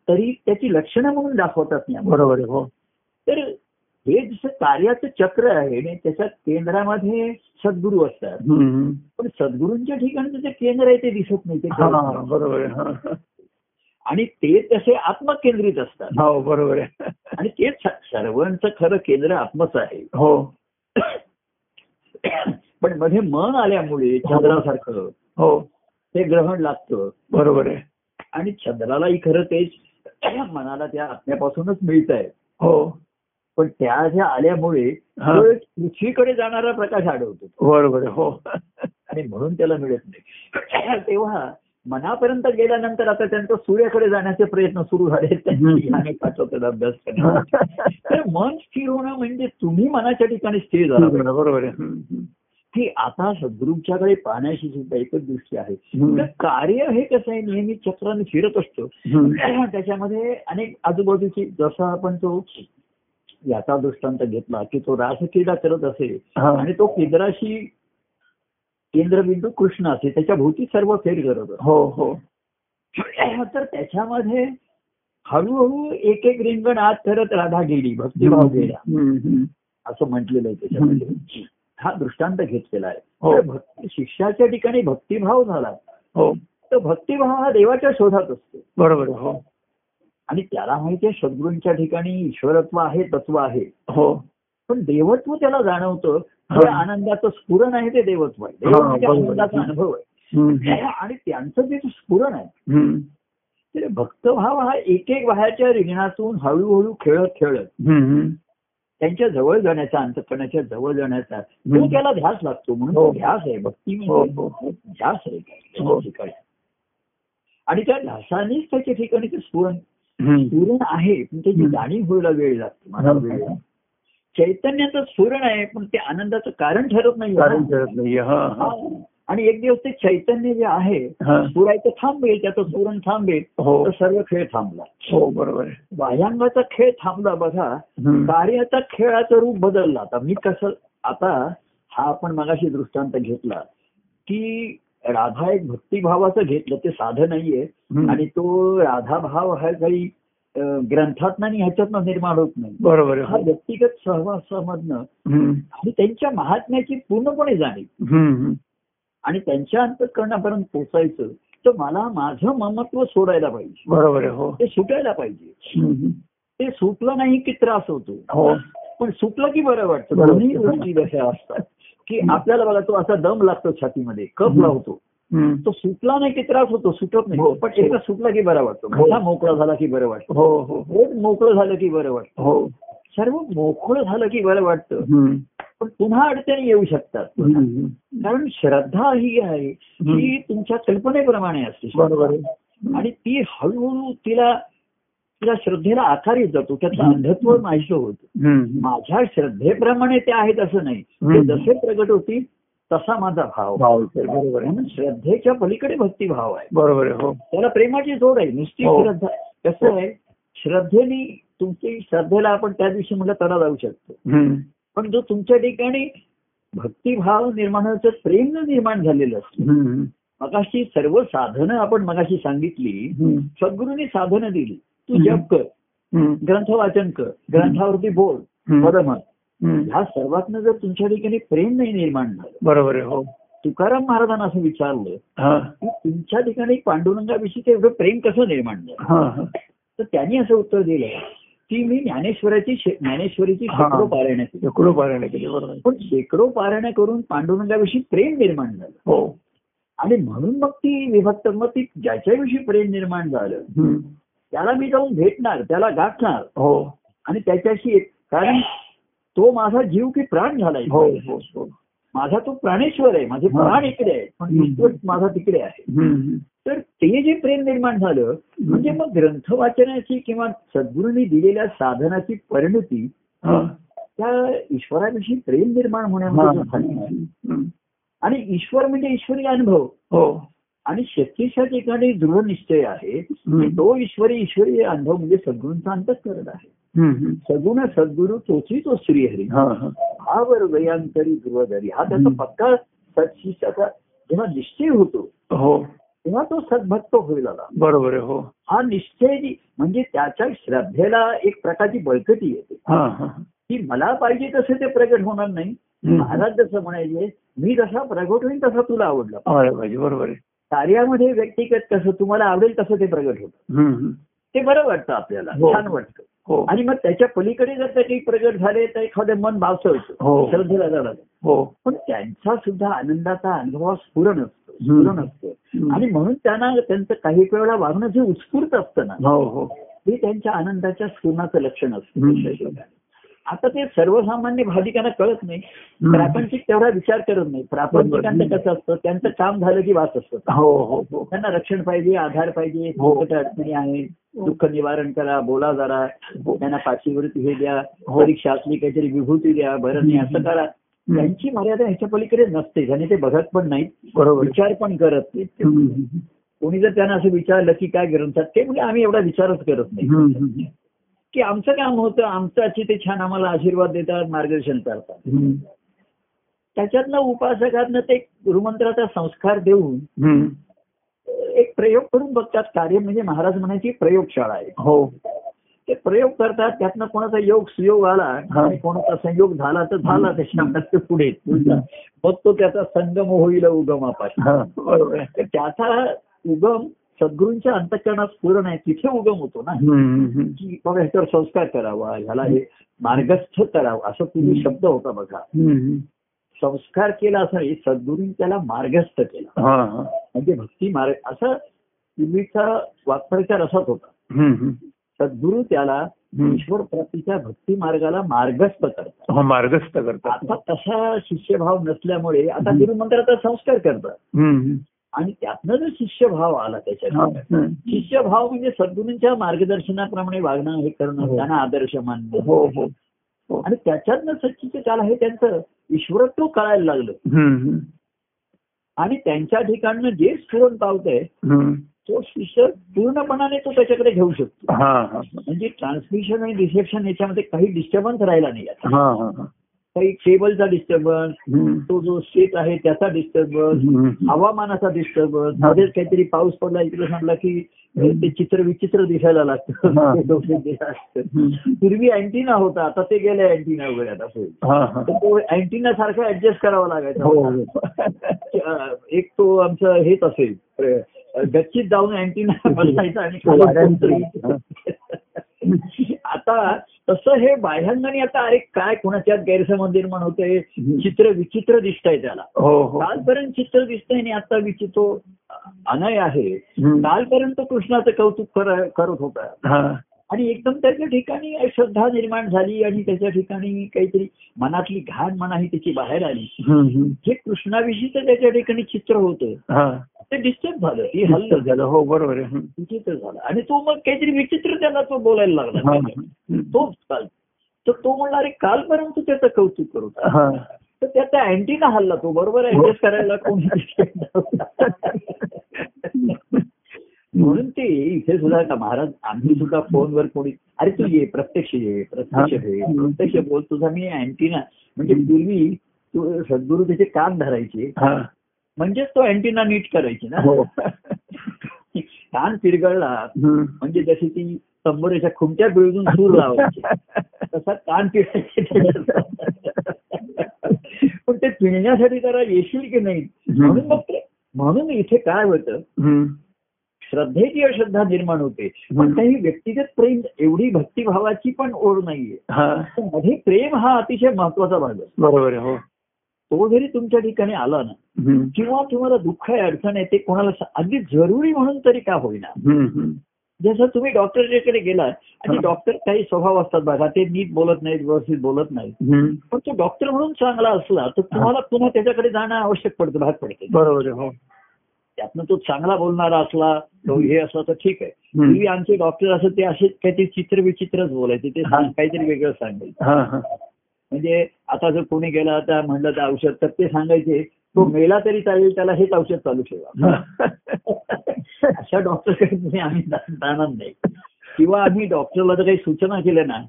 S1: तरी त्याची लक्षणं म्हणून दाखवतात आम्हाला.
S2: बरोबर हो
S1: तर हे जसं कार्याचं चक्र आहे आणि त्याच्या केंद्रामध्ये सद्गुरू असतात. पण सद्गुरूंच्या ठिकाणचं जे केंद्र आहे ते दिसत नाही ते
S2: हा. बरोबर.
S1: आणि ते तसे आत्मकेंद्रित असतात.
S2: हो बरोबर आहे.
S1: आणि तेच सर्वांचं खरं केंद्र आत्मच आहे.
S2: हो.
S1: पण मध्ये मन आल्यामुळे चंद्रासारखं
S2: हो.
S1: ते ग्रहण लागतं.
S2: बरोबर आहे.
S1: आणि चंद्रालाही खरं तेच मनाला त्या आत्म्यापासूनच मिळत आहे.
S2: हो.
S1: पण त्या ज्या आल्यामुळे पृथ्वीकडे जाणारा प्रकाश आढळतो.
S2: बरोबर हो.
S1: आणि म्हणून त्याला मिळत नाही. तेव्हा मनापर्यंत गेल्यानंतर आता त्यांचं सूर्याकडे जाण्याचे प्रयत्न सुरू झाले त्यांनी पाठवतात अभ्यास तर मन स्थिर होणं म्हणजे तुम्ही मनाच्या ठिकाणी स्थिर झाला.
S2: बरोबर आहे.
S1: की आता सद्गुरूंच्याकडे पाहण्याची सुद्धा एकच दृष्टी आहे. तर कार्य हे कसं आहे नेहमी चक्राने फिरत असतो. त्याच्यामध्ये अनेक आजूबाजूची जसा आपण तो याचा दृष्टांत घेतला की तो रासक्रीडा करत असे
S2: हा.
S1: आणि तो केंद्राशी केंद्रबिंदू कृष्ण असे त्याच्या भोवती सर्व फेर करत.
S2: हो हो.
S1: तर त्याच्यामध्ये हळूहळू एक एक रिंगण आत करत राधा गेली भक्तिभाव गेला. असं म्हटलेलं आहे त्याच्यामध्ये. हा दृष्टांत घेतलेला आहे.
S2: हो.
S1: भक्ती शिष्याच्या ठिकाणी भक्तिभाव झाला.
S2: हो.
S1: तर भक्तिभाव हा देवाच्या शोधात असतो.
S2: बरोबर. हो.
S1: आणि त्याला माहितीये सद्गुरूंच्या ठिकाणी ईश्वरत्व आहे तत्व आहे.
S2: हो.
S1: पण देवत्व त्याला जाणवतं आनंदाचं स्फुरण आहे ते देवत्व आहे देव म्हणजे. आनंदाचा अनुभव आहे. आणि त्यांचं जे स्फुरण आहे. तर भक्तभाव हा एक एक वयाच्या रिंगणातून हळूहळू खेळत खेळत. त्यांच्या जवळ जाण्याचा अंतकरणाच्या जवळ जाण्याचा तो. त्याला ध्यास लागतो म्हणून
S2: हो.
S1: ध्यास आहे भक्ती
S2: हो
S1: म्हणजे
S2: हो.
S1: ध्यास आहे. ठिकाणी आणि त्या ध्यासानेच त्याच्या ठिकाणी ते स्फुरण. स्फुरण आहे पण त्याची. जाणीव व्हायला वेळ लागते मला वेळ लागतो. चैतन्याचं स्फुरण आहे पण ते आनंदाचं कारण ठरत नाही
S2: कारण हा हा.
S1: आणि एक दिवस ते चैतन्य जे आहे. स्फुरायचं थांबेल त्याचं स्फुरण थांबेल
S2: हो
S1: तर सर्व खेळ थांबला
S2: हो बरोबर
S1: बाह्यांगाचा खेळ थांबला बघा. कार्याचा खेळाचं रूप बदललं आता मी कसं आता हा आपण मगाशी दृष्टांत घेतला की राधा एक भक्तिभावाचं घेतलं ते साधं नाहीये. आणि तो राधा भाव हा काही ग्रंथातनं आणि ह्याच्यातनं निर्माण होत नाही
S2: बरोबर
S1: हा व्यक्तिगत सहवासामधनं. आणि त्यांच्या महात्म्याची पूर्णपणे जाणीव. आणि त्यांच्या अंतकरणापर्यंत पोचायचं तर मला माझं ममत्व सोडायला पाहिजे
S2: बरोबर हो
S1: ते सुटायला पाहिजे. ते सुटलं नाही की त्रास होतो
S2: हो
S1: पण सुटलं की बरं वाटतं. दोन्ही गोष्टी जशा असतात की आपल्याला बघा तो असा दम लागतो छातीमध्ये कप. लावतो. तो सुटला नाही की त्रास होतो सुटत
S2: हो.
S1: नाही पण एकदा सुटला की बरा वाटतो.
S2: हो.
S1: मोठा मोकळा झाला की बरं वाटतं.
S2: हो हो.
S1: मोकळं झालं की बरं वाटतं.
S2: हो.
S1: सर्व मोकळं झालं की बरं वाटतं. पण पुन्हा अडचणी येऊ शकतात. कारण श्रद्धा ही आहे की तुमच्या कल्पनेप्रमाणे असते.
S2: बरोबर
S1: आणि ती हळूहळू तिला तिला श्रद्धेला आकार येत जातो. त्याचं. अंधत्व नाहीसं होतं. माझ्या श्रद्धेप्रमाणे ते आहेत असं नाही. ते. जसे प्रगट होतील तसा माझा भाव
S2: बरोबर आहे.
S1: श्रद्धेच्या पलीकडे भक्तिभाव आहे.
S2: बरोबर आहे हो.
S1: त्याला प्रेमाची जोड आहे. नुसती
S2: हो.
S1: श्रद्धा कसं आहे? श्रद्धेने तुमची श्रद्धेला आपण त्या दिवशी म्हटलं तडा जाऊ शकतो. पण जो तुमच्या ठिकाणी भक्तिभाव निर्माणाचं प्रेम निर्माण झालेलं असतं. मगाशी सर्व साधनं आपण मगाशी सांगितली. सद्गुरूंनी साधनं दिली. तू. जप कर. ग्रंथ वाचन कर. ग्रंथावरती बोल.
S2: हम्म.
S1: ह्या सर्वातनं जर तुमच्या ठिकाणी प्रेम नाही निर्माण झालं
S2: बरोबर आहे हो.
S1: तुकाराम महाराजांना असं विचारलं
S2: हा.
S1: की तुमच्या ठिकाणी पांडुरंगाविषयी एवढं प्रेम कसं निर्माण झालं. तर त्यांनी असं उत्तर दिलं की मी ज्ञानेश्वराची ज्ञानेश्वरीची. शेकडो पारायण केली.
S2: शेकडो पारायण केली बरोबर.
S1: पण शेकडो पारायण करून पांडुरंगाविषयी प्रेम निर्माण झालं.
S2: हो.
S1: आणि म्हणून मग ती विभक्त मग ती ज्याच्याविषयी प्रेम निर्माण झालं. त्याला मी जाऊन भेटणार त्याला गाठणार.
S2: हो.
S1: आणि त्याच्याशी कारण तो माझा जीव की प्राण झालाय
S2: हो हो हो
S1: माझा तो प्राणेश्वर आहे माझे. प्राण इकडे आहे पण. ईश्वर माझा तिकडे आहे. तर ते जे प्रेम निर्माण झालं म्हणजे मग ग्रंथ वाचनाची किंवा सद्गुरूंनी दिलेल्या साधनाची परिणती
S2: हा.
S1: त्या ईश्वराविषयी प्रेम निर्माण. होण्यामध्ये. आणि ईश्वर म्हणजे ईश्वरी अनुभव
S2: हो
S1: आणि शक्तीच्या ठिकाणी दृढ निश्चय आहे तो ईश्वरी ईश्वरी अनुभव म्हणजे सद्गुरूंचा अंतःकरण आहे. सगुण सद्गुरू तोची तो श्रीहरी
S2: हा हा.
S1: हा हृदयांतरी ध्रुवधरी. हा त्याचा. पक्का सत्शिष्याचा जेव्हा निश्चय होतो
S2: हो.
S1: तेव्हा तो सद्भक्त होईल आला
S2: बरोबर आहे हो.
S1: हा निश्चय म्हणजे त्याच्या श्रद्धेला एक प्रकारची बळकटी येते.
S2: हा हा.
S1: की मला पाहिजे तसे ते प्रगट होणार नाही. महाराज जसं म्हणायचे मी जसा प्रगट होईल तसा तुला आवडला
S2: पाहिजे. बरोबर आहे.
S1: कार्यामध्ये व्यक्तिगत कसं तुम्हाला आवडेल तसं ते प्रगट होतं. ते बरं वाटतं आपल्याला.
S2: हो.
S1: छान वाटतं. आणि मग त्याच्या पलीकडे जर ते काही प्रगट झाले तर एखादं मन बावसळतं
S2: हो.
S1: श्रद्धेला जाणार
S2: हो.
S1: पण त्यांचा सुद्धा आनंदाचा अनुभव स्फुरण असतो. स्फुरण असतं. आणि म्हणून त्यांना त्यांचं काही वेळेला वागणं जे उत्स्फूर्त असतं ना.
S2: हो हो.
S1: ते त्यांच्या आनंदाच्या स्फुरणाचं लक्षण असतं. आता ते सर्वसामान्य भाविकांना कळत नाही. प्रापंचिक तेवढा विचार करत नाही. प्रापंचिकांचं. कसं असतं? त्यांचं काम झालं की वाच असतं.
S2: हो हो हो.
S1: त्यांना रक्षण पाहिजे आधार पाहिजे अडचणी आहे. दुःख निवारण करा बोला जरा. त्यांना पाचवीवरती हे द्या. परीक्षा असली काहीतरी विभूती द्या बरं नाही असं करा. त्यांची मर्यादा ह्याच्या पलीकडे नसते. आणि ते बघत पण नाहीत
S2: आहे.
S1: विचार पण करत नाहीत.
S2: हम्म.
S1: कोणी जर त्यांना असं विचारलं की काय ग्रंथात ते म्हणजे आम्ही एवढा विचारच करत नाही. की आमचं काम होतं आमचं ते छान आम्हाला आशीर्वाद देतात मार्गदर्शन करतात. त्याच्यातनं उपासकांना ते गुरुमंत्राचा संस्कार देऊन. एक प्रयोग करून बघतात. कार्य म्हणजे महाराज म्हणायची प्रयोगशाळा आहे.
S2: हो.
S1: ते प्रयोग करतात त्यातनं कोणाचा योग सुयोग आला आणि कोणाचा संयोग झाला तर झाला त्याच्यामध्ये पुढे मग तो त्याचा संगम होईल तर त्याचा उगम सद्गुरूंच्या अंतकरणात स्फुरण आहे तिथे उगम होतो ना. की बाबा ह्याच्यावर संस्कार करावा ह्याला हे मार्गस्थ करावा असं पूर्वी शब्द होता बघा. संस्कार केला असं नाही सद्गुरूंनी त्याला मार्गस्थ केला. म्हणजे भक्ती मार्ग असं पूर्वीचा वाक्प्रचार असाच होता. सद्गुरू त्याला. ईश्वर प्राप्तीच्या भक्ती मार्गाला मार्गस्थ करतात
S2: मार्गस्थ करतात
S1: आता तसा शिष्यभाव नसल्यामुळे आता गुरुमंत्राचा संस्कार करतात. आणि त्यातनं जर शिष्यभाव आला त्याच्यात
S2: हम्म.
S1: शिष्यभाव म्हणजे सद्गुरूंच्या मार्गदर्शनाप्रमाणे वागणं हे करणं
S2: हो.
S1: त्यांना आदर्श मानणं
S2: हो हो.
S1: आणि त्याच्यातनं सच्चिचे काल हे त्यांचं ईश्वरत्व कळायला लागलं. आणि त्यांच्या ठिकाणनं जे स्फुरण पावतंय. तो शिष्य पूर्णपणाने तो त्याच्याकडे घेऊ शकतो म्हणजे ट्रान्समिशन आणि रिसेप्शन याच्यामध्ये काही डिस्टर्बन्स राहिला नाही आता. काही केबलचा डिस्टर्बन्स. तो जो स्टेट आहे त्याचा डिस्टर्बन्स. हवामानाचा डिस्टर्बन्स मध्येच काहीतरी पाऊस पडला इकडे सांगला की ते चित्र विचित्र दिसायला. लागतं. [laughs] पूर्वी अँटिना होता आता ते गेले अँटिना वगैरे आता तो अँटिना सारखा ऍडजस्ट करावा लागायचा. एक तो आमचं हेच असेल. गच्चीत जाऊन अँटिना [laughs] बसायचा आणि [laughs] आता तसं हे बाह्यांनी आता अरे काय कोणाच्यात गैरसमज निर्माण होते चित्र विचित्र दिसतंय त्याला.
S2: हो हो.
S1: कालपर्यंत चित्र दिसतंय आणि आता विचित्र अनय आहे. कालपर्यंत कृष्णाचं कौतुक कर- करत होता.
S2: हा.
S1: आणि एकदम त्याच्या ठिकाणी श्रद्धा निर्माण झाली आणि त्याच्या ठिकाणी काहीतरी मनातली घाण म्हणा ही त्याची बाहेर आली. जे कृष्णाविषयीचं त्याच्या ठिकाणी चित्र होतं.
S2: हा.
S1: ते डिस्टर्ब झालं. ती
S2: हल्ल झालं. हो बरोबर.
S1: विचित्र झालं. आणि तो मग काहीतरी विचित्र त्याला तो बोलायला
S2: हा.
S1: लागला. तो काल तर तो म्हणला अरे कालपर्यंत त्याचं कौतुक
S2: हा.
S1: तर त्याचा अँटीना हल्ला तो. बरोबर ऍडजस्ट करायला कोणी [laughs] म्हणून ते इथे सुद्धा का महाराज आम्ही सुद्धा फोनवर कोणी अरे तू ये प्रत्यक्ष ये प्रत्यक्ष ये
S2: हा.
S1: प्रत्यक्ष बोल. तुझा मी अँटीना. म्हणजे पूर्वी तू सद्गुरू त्याचे कान धरायचे.
S2: हा.
S1: म्हणजेच तो अँटीना नीट करायची ना.
S2: हो. [laughs]
S1: कान पिरगळला. म्हणजे जशी ती तंबोरीच्या खुमट्या पिळून सूर लावायची. [laughs] तसा कान पिळायचे पण ते पिळण्यासाठी जरा येशील की नाही? म्हणून मग ते म्हणून इथे काय होतं. श्रद्धेची अश्रद्धा निर्माण होते. पण. काही व्यक्तिगत प्रेम एवढी भक्तिभावाची पण ओढ नाहीये. मध्ये प्रेम हा अतिशय महत्त्वाचा भाग आहे
S2: बरोबर आहे हो.
S1: तो जरी तुमच्या ठिकाणी आला ना. किंवा तुम्हाला दुःख आहे अडचण आहे ते कोणाला अगदी जरुरी म्हणून तरी का होईना. जसं तुम्ही डॉक्टरच्याकडे गेलात आणि. डॉक्टर काही स्वभाव असतात बघा ते नीट बोलत नाहीत व्यवस्थित बोलत नाहीत. पण तो डॉक्टर म्हणून चांगला असला तर तुम्हाला पुन्हा त्याच्याकडे जाणं आवश्यक पडतं भाग पडते
S2: बरोबर हो
S1: त्यातनं तो चांगला बोलणारा असला तो हे असला तर ठीक आहे. पूर्वी आमचे डॉक्टर असत ते असे काहीतरी चित्र विचित्रच बोलायचे ते. काहीतरी वेगळं सांगायचे म्हणजे आता जर कोणी गेला तर म्हणलं तर औषध तर ते सांगायचे तो मेला तरी चालेल त्याला हेच औषध चालू ठेवा. [laughs] अशा डॉक्टरकडे तुम्ही आम्ही जा- जाणार नाही. किंवा आम्ही डॉक्टरला जर काही सूचना केल्या ना.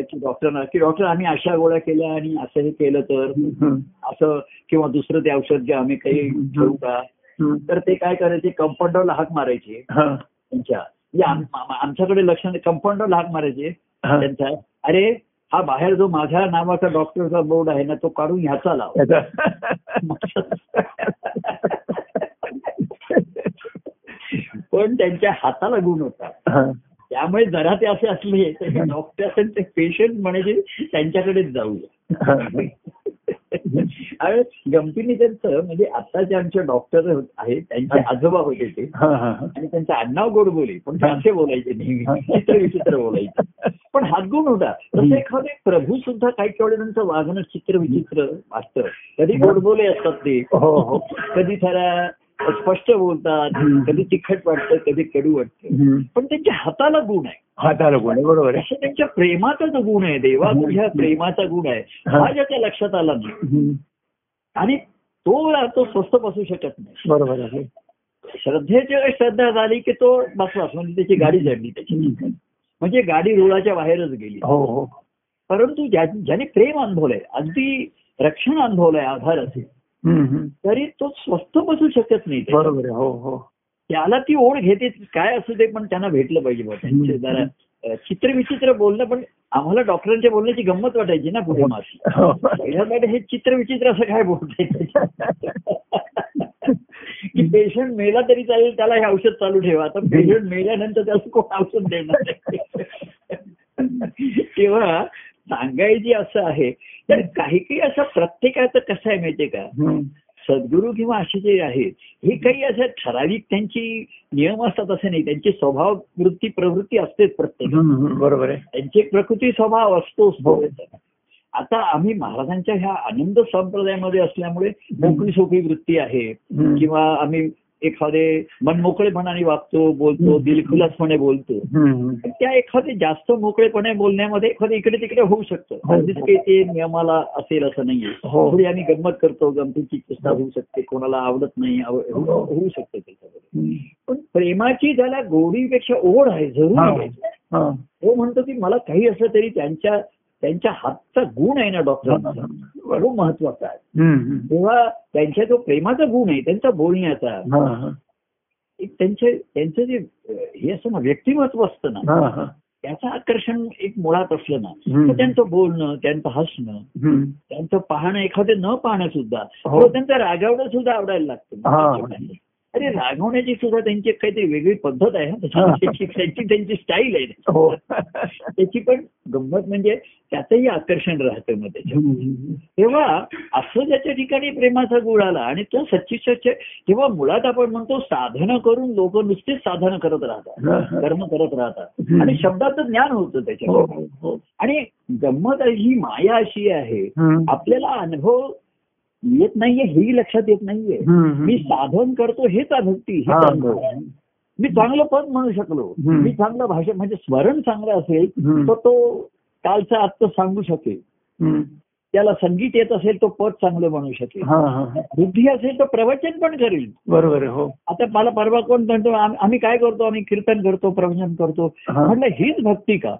S1: की डॉक्टरना की डॉक्टर आम्ही अशा गोळ्या केल्या आणि असं हे केलं तर. असं किंवा दुसरं ते औषध घ्या आम्ही काही ठेवू का. तर ते काय करायचे कंपाऊंडरला हाक मारायचे. त्यांच्या. म्हणजे आम- आम- आमच्याकडे लक्ष कंपाऊंडरला हाक मारायचे. त्यांच्या. अरे हा बाहेर जो माझ्या नावाचा डॉक्टरचा बोर्ड आहे ना तो काढून ह्याचा लाव. पण त्यांच्या हाताला गुण होता. त्यामुळे जरा ते असे असले तर डॉक्टर ते पेशंट म्हणायचे त्यांच्याकडेच जाऊया. [laughs] गमतीने त्यांचं म्हणजे आता जे आमचे डॉक्टर आहेत त्यांचे आजोबा होते ते. आणि त्यांचं आडनाव गोड बोली पण ते असे बोलायचे नेहमी चित्र विचित्र बोलायचे. [laughs] पण हातगुण होता. तसं एखादे प्रभू सुद्धा काही केवढ्यांचं वागणं चित्र विचित्र वाटतं कधी गोडबोले असतात ते.
S2: हो हो. [laughs]
S1: कधी जरा स्पष्ट बोलतात. कधी तिखट वाटतं कधी कडू वाटतं. पण त्यांच्या हाताला गुण आहे
S2: हाताला गुण आहे, बरोबर आहे
S1: त्यांच्या प्रेमाचा जो गुण आहे देवा. तुझ्या प्रेमाचा गुण आहे हा ज्याच्या लक्षात आला नाही. आणि तो तो स्वस्त बसू शकत नाही
S2: बरोबर आहे
S1: श्रद्धेची श्रद्धा झाली की तो बसलाच म्हणजे त्याची गाडी झडली त्याची. म्हणजे गाडी रुळाच्या बाहेरच गेली
S2: हो हो
S1: परंतु ज्या- ज्याने प्रेम अनुभवलंय अगदी रक्षण अनुभवलंय आधार असेल. तरी तो स्वस्त बसू शकत नाही.
S2: बरोबर हो हो
S1: त्याला ती ओढ घेते काय असू दे पण त्यांना भेटलं पाहिजे बुवा. त्यांचे जरा चित्रविचित्र बोलणं पण आम्हाला डॉक्टरांच्या बोलण्याची गंमत वाटायची ना पुढे मासी
S2: हो.
S1: हे चित्रविचित्र असं काय बोलताय की पेशंट मेला तरी चालेल त्याला हे औषध चालू ठेवा आता पेशंट मेल्यानंतर त्याला कोण औषध देणार. तेव्हा सांगायची असं आहे तर काही काही असं प्रत्येकाचं कसं आहे माहितीये का. सद्गुरू किंवा असे जे आहेत हे काही असं ठराविक त्यांची नियम असतात असं नाही त्यांची स्वभाव वृत्ती प्रवृत्ती असतेच प्रत्येक.
S2: बरोबर आहे
S1: त्यांची प्रकृती स्वभाव असतोच
S2: हो.
S1: आता आम्ही महाराजांच्या ह्या आनंद संप्रदायामध्ये असल्यामुळे मोकळी सोपी वृत्ती आहे. किंवा आम्ही एखादे मनमोकळेपणाने वागतो बोलतो. दिलखुलासपणे बोलतो त्या एखादे जास्त मोकळेपणे बोलण्यामध्ये एखादं इकडे तिकडे होऊ शकतं
S2: हो.
S1: अगदीच काही ते नियमाला असेल असं नाहीये
S2: हो.
S1: थोडी आम्ही गंमत करतो गमतीची चेष्टा होऊ शकते कोणाला आवडत नाही होऊ
S2: हो.
S1: शकते त्याच्यामध्ये. पण प्रेमाची त्याला गोडीपेक्षा ओढ आहे
S2: हा.
S1: जरूर आहे
S2: हा.
S1: तो म्हणतो की मला काही असलं तरी त्यांच्या त्यांच्या हातचा गुण आहे ना डॉक्टरांचा. तो महत्त्वाचा आहे. तेव्हा त्यांच्या जो प्रेमाचा गुण आहे त्यांचा बोलण्याचा. एक त्यांचे त्यांचं जे हे असतं ना व्यक्तिमत्व असतं ना. त्याचं आकर्षण एक मुळात असलं ना. तर त्यांचं बोलणं त्यांचं हसणं. त्यांचं पाहणं एखादं न पाहणं सुद्धा
S2: हो.
S1: त्यांचं रागावणं सुद्धा आवडायला. लागतं अरे रागवण्याची सुद्धा त्यांची काहीतरी वेगळी पद्धत आहे ना. त्याची त्यांची स्टाईल आहे
S2: हो [laughs]
S1: त्याची पण गंमत म्हणजे त्याचंही आकर्षण राहतं मग त्याच्यात
S2: हम्म.
S1: तेव्हा असं ज्याच्या ठिकाणी प्रेमाचा गुण आला आणि तो सच्ची सच्च तेव्हा मुळात आपण म्हणतो साधनं करून लोक नुसतेच साधनं करत राहतात. कर्म करत राहतात. आणि शब्दाचं ज्ञान होतं त्याच्यामध्ये
S2: हो, हो.
S1: आणि गंमत ही माया अशी आहे. आपल्याला अनुभव येत नाहीये हेही लक्षात येत नाहीये. मी साधन करतो हेच भक्ती हेच
S2: हा.
S1: मी चांगलं पद म्हणू शकलो. मी चांगलं भाषा म्हणजे स्मरण चांगलं असेल. तर तो कालचा आजचं सांगू शकेल. त्याला संगीत येत असेल तो पद चांगलं म्हणू शकेल. बुद्धी असेल तर प्रवचन पण करेल
S2: बरोबर हो
S1: आता मला परवा कोण म्हणतो आम- आम्ही काय करतो आम्ही कीर्तन करतो प्रवचन करतो. म्हटलं हीच भक्ती का.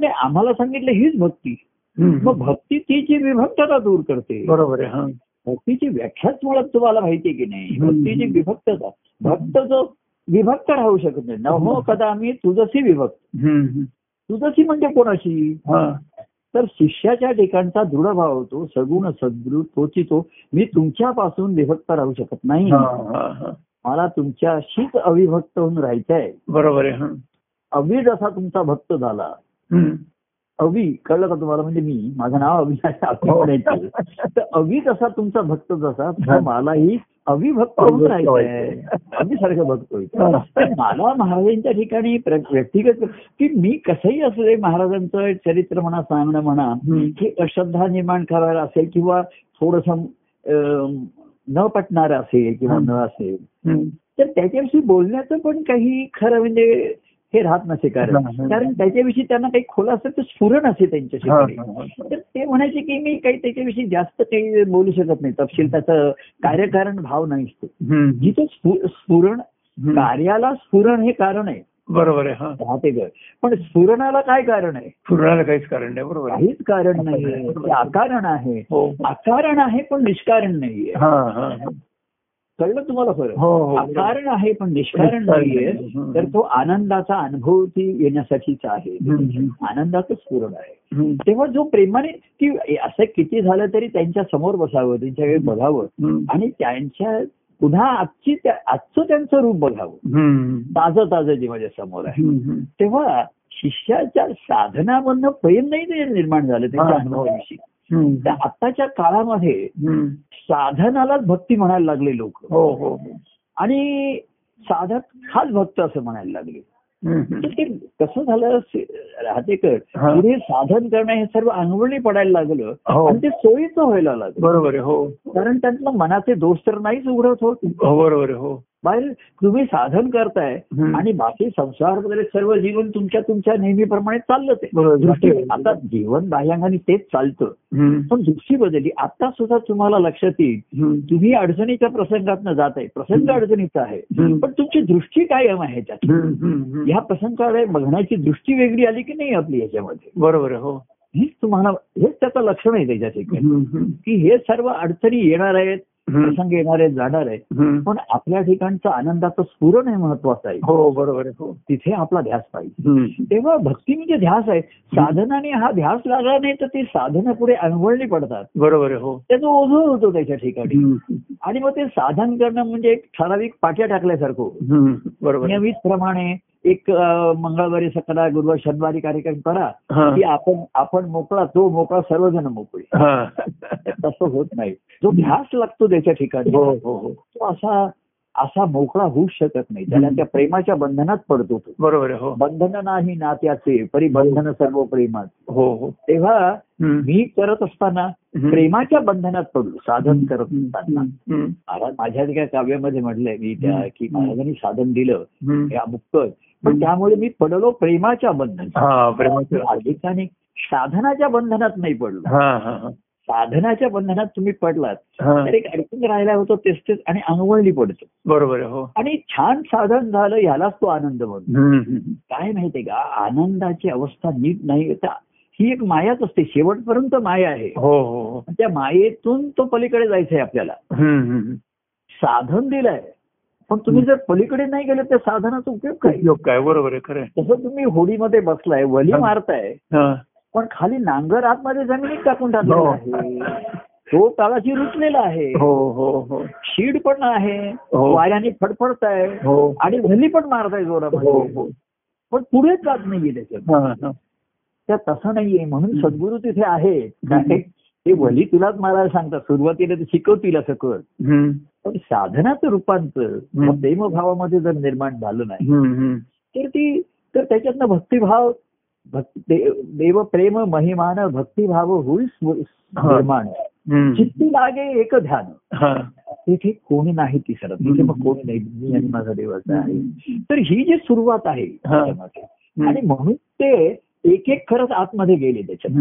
S1: नाही आम्हाला सांगितलं हीच भक्ती. मग भक्ती ती जी विभक्तता दूर करते.
S2: बरोबर आहे हा.
S1: भक्तीची व्याख्याच मुळात तुम्हाला माहिती की नाही. भक्तीची विभक्तता. भक्त जो विभक्त राहू शकत नाही. नव कदा आम्ही तुझशी विभक्त. तुझशी म्हणजे कोणाशी?
S2: हा.
S1: तर शिष्याच्या ठिकाणचा दृढ भाव होतो सगुण सद्गुरू तोची तो मी तुमच्यापासून विभक्त राहू शकत नाही.
S2: हा, हा, हा.
S1: मला तुमच्याशीच अविभक्त होऊन राहायचंय.
S2: बरोबर आहे हा.
S1: अवि जसा तुमचा भक्त झाला. अवि कळलं का तुम्हाला? म्हणजे मी. माझं नाव अवि [laughs] आहे. तर अवि जसा तुमचा भक्त जसा [laughs] मलाही अविभक्त अगदी सारखं बघतोय मला महाराजांच्या ठिकाणी व्यक्तिगत की मी कसंही असू दे महाराजांचं चरित्र म्हणा सांगणं म्हणा. की अश्रद्धा निर्माण करायला असेल किंवा थोडस न पटणार असेल किंवा न असेल. तर त्याच्याविषयी बोलण्याचं पण काही खरं म्हणजे हे राहत नसे कारण. कारण त्याच्याविषयी त्यांना काही खोला असेल तर स्फुरण असे त्यांच्या ठिकाणी
S2: हा.
S1: तर ते म्हणायचे की मी काही त्याच्याविषयी जास्त काही बोलू शकत नाही. तपशील त्याचं कार्यकारण भाव नाही. असतो. जिथे स्फु- स्फुरण. कार्याला स्फुरण हे कारण आहे.
S2: बरोबर आहे
S1: राहते घर पण स्फुरणाला काय कारण आहे?
S2: फुरणाला काहीच कारण नाही बरोबर
S1: काहीच कारण नाही अकारण आहे.
S2: हो.
S1: अकारण आहे पण निष्कारण नाहीये. कळलं तुम्हाला फरक
S2: हो हो
S1: अकारण आहे पण निष्कारण नाहीये
S2: नाही. हं.
S1: तर तो आनंदाचा अनुभूती येण्यासाठीच आहे. आनंदाचं स्फुरण आहे. तेव्हा जो प्रेमाने की असं किती झालं तरी त्यांच्यासमोर बसावं त्यांच्याकडे बघावं. आणि त्यांच्या पुन्हा आजची आजचं त्यांचं रूप बघावं. ताजं ताजं जे माझ्यासमोर आहे. तेव्हा शिष्याच्या साधनामधनं प्रेम नाही ते निर्माण झालं त्यांच्या
S2: हा.
S1: अनुभवाविषयी
S2: हम्म.
S1: त्या आत्ताच्या काळामध्ये. साधनालाच भक्ती म्हणायला लागले लोक
S2: हो हो
S1: आणि साधक हाच भक्त असं म्हणायला लागले
S2: हम्म.
S1: तर ते कसं झालं राहतेकर
S2: हा.
S1: पुढे साधन करणं हे सर्व अंगवळणी पडायला लागलं
S2: हो.
S1: आणि ते सोयीचं व्हायला लागलं
S2: बरोबर हो
S1: कारण त्यांना मनाचे दोष तर नाहीच उघडत होत
S2: हो बरोबर हो
S1: बाहेर तुम्ही साधन करताय. आणि बाकी संसार वगैरे सर्व जीवन तुमच्या तुमच्या नेहमीप्रमाणे चाललंच आहे
S2: बरोबर दृष्टी
S1: आता जीवन बाह्यांगाने तेच चालतं. पण दृष्टी बदलली आता सुद्धा तुम्हाला लक्षात येईल.
S2: तुम्ही अडचणीच्या प्रसंगात जात आहे प्रसंग. अडचणीचा आहे. पण तुमची दृष्टी कायम आहे त्यात. ह्या प्रसंगाकडे बघण्याची दृष्टी वेगळी आली की नाही आपली याच्यामध्ये
S1: बरोबर हो
S2: हेच तुम्हाला हेच त्याचं लक्षण आहे त्याच्या ठिकाणी. की हे सर्व अडचणी येणार आहेत.
S1: प्रसंग येणार आहे जाणार आहे. पण आपल्या ठिकाणचं आनंदाचं स्फुरण हे महत्वाचं आहे
S2: हो बरोबर आहे हो
S1: तिथे आपला ध्यास पाहिजे. तेव्हा भक्ती म्हणजे ध्यास आहे साधनाने हा ध्यास लागला नाही तर ती साधनं पुढे अनवळणी पडतात
S2: बरोबर आहे हो
S1: त्याचं ओझं होतो त्याच्या ठिकाणी. आणि मग ते साधन करणं म्हणजे एक ठराविक पाट्या टाकल्यासारखं.
S2: बरोबर.
S1: नियमित प्रमाणे एक मंगळवारी सकाळ गुरुवार शनिवारी कार्यक्रम करा
S2: हा.
S1: की आपण आपण मोकळा तो मोकळा सर्वजण मोकळे.
S2: हा. [laughs]
S1: तसं होत नाही. जो ध्यास लागतो त्याच्या ठिकाणी
S2: हो. हो हो.
S1: तो असा असा मोकळा होऊच शकत नाही. त्याला त्या प्रेमाच्या बंधनात पडतो तो.
S2: बरोबर हो.
S1: बंधन नाही नात्याचे परिबंधन सर्व प्रेमात
S2: हो हो.
S1: तेव्हा. मी करत असताना. प्रेमाच्या बंधनात पडलो साधन करत असताना. महाराज माझ्या एका काव्यामध्ये म्हटलंय मी त्या की महाराजांनी साधन दिलं. हे अमुक पण त्यामुळे मी पडलो प्रेमाच्या बंधनात.
S2: हा प्रेमाचं
S1: अधिकाने साधनाच्या बंधनात नाही पडलो.
S2: हा हा हा.
S1: साधनाच्या बंधनात तुम्ही पडलात. तर एक अडकून राहिला होतो तेच तेच आणि अंगवळणी पडतो.
S2: बरोबर आहे हो.
S1: आणि छान साधन झालं ह्यालाच तो आनंद म्हणतो. काय माहितीये का? आनंदाची अवस्था नीट नाही. ही एक मायाच असते. शेवटपर्यंत माया आहे.
S2: हो हो हो.
S1: त्या मायेतून तो पलीकडे जायचंय आपल्याला.
S2: हम्म. हम्म.
S1: साधन दिलंय. पण तुम्ही जर पलीकडे नाही गेले त्या साधनाचा उपयोग काय?
S2: उपयोग काय? बरोबर आहे खरं आहे.
S1: तसं तुम्ही होडीमध्ये बसलाय वली. मारताय
S2: हा.
S1: पण खाली नांगर आतमध्ये जमिनीत टाकून टाकलेला
S2: हो.
S1: आहे. तो तळाशी रुचलेला आहे.
S2: हो हो हो.
S1: शीड पण आहे.
S2: हो.
S1: वाऱ्याने फडफडताय.
S2: हो.
S1: आणि वली पण मारताय जोरामध्ये.
S2: हो
S1: पण पुढेच जात नाहीये त्याच्यात. त्या तसं नाहीये. म्हणून. सद्गुरू तिथे आहे ते वली तुलाच मारायला सांगतात सुरुवातीला ते शिकवतील असं कर. पण साधनाचं रूपांतर. प्रेमभावामध्ये जर निर्माण झालं नाही. तर ती तर त्याच्यातनं भक्तिभाव देव प्रेम महिमान भक्तिभाव होईल
S2: हा.
S1: निर्माण. चित्ती लागे एक ध्यान. तिथे कोणी नाही तिसरं तिथे मग कोणी नाही मी आणि माझा देवाचा आहे तर ही जी सुरुवात आहे आणि म्हणून ते एक एक खरंच आतमध्ये गेले त्याच्यात.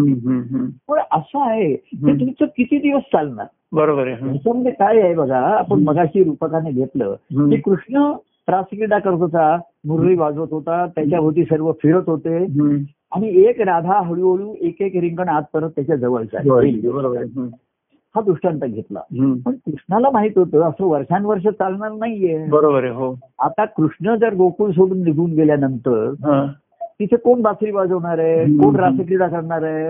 S1: पण असं आहे ते
S2: हम्म.
S1: तुमचं किती दिवस चालणार
S2: बरोबर आहे
S1: काय आहे बघा आपण मगाशी रूपकाने घेतलं. की कृष्ण रासक्रीडा करत होता मुरळी वाजवत होता त्याच्या भोवती सर्व फिरत होते. आणि एक राधा हळूहळू एक एक रिंगण आत परत त्याच्या जवळचा
S2: बरोबर आहे हम्म.
S1: हा दृष्टांत घेतला. पण कृष्णाला माहीत होतं असं वर्षानुवर्ष चालणार नाहीये
S2: बरोबर आहे हो
S1: आता कृष्ण जर गोकुळ सोडून निघून गेल्यानंतर. तिथे कोण बासरी वाजवणार आहे. कोण रासक्रीडा करणार आहे.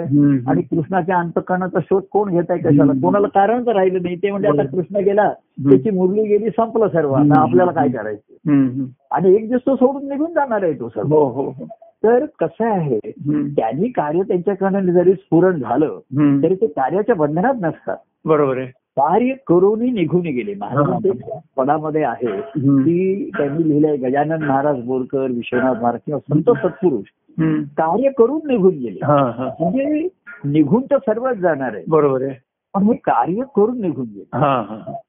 S1: आणि कृष्णाच्या अंतकरणाचा शोध कोण घेत आहे कशाला. कोणाला कारणच राहिलं नाही ते म्हणजे आता. कृष्ण गेला त्याची मुरली गेली संपलं सर्व. आता आपल्याला काय करायचं. आणि एक दिवस तो सोडून निघून जाणार आहे तो सर्व
S2: हो हो हो
S1: तर कसं आहे. त्यांनी कार्य त्यांच्याकडनं जरी स्फुरण झालं. तरी ते कार्याच्या बंधनात नसतात
S2: बरोबर आहे
S1: कार्य करूनही निघून गेले. महाराज ते पदामध्ये आहे. की त्यांनी लिहिलंय गजानन महाराज बोरकर विश्वनाथ महाराज किंवा संत सत्पुरुष. कार्य करून निघून गेले. म्हणजे निघून तर सर्वच जाणार आहे.
S2: बरोबर आहे.
S1: पण हे कार्य करून निघून गेले.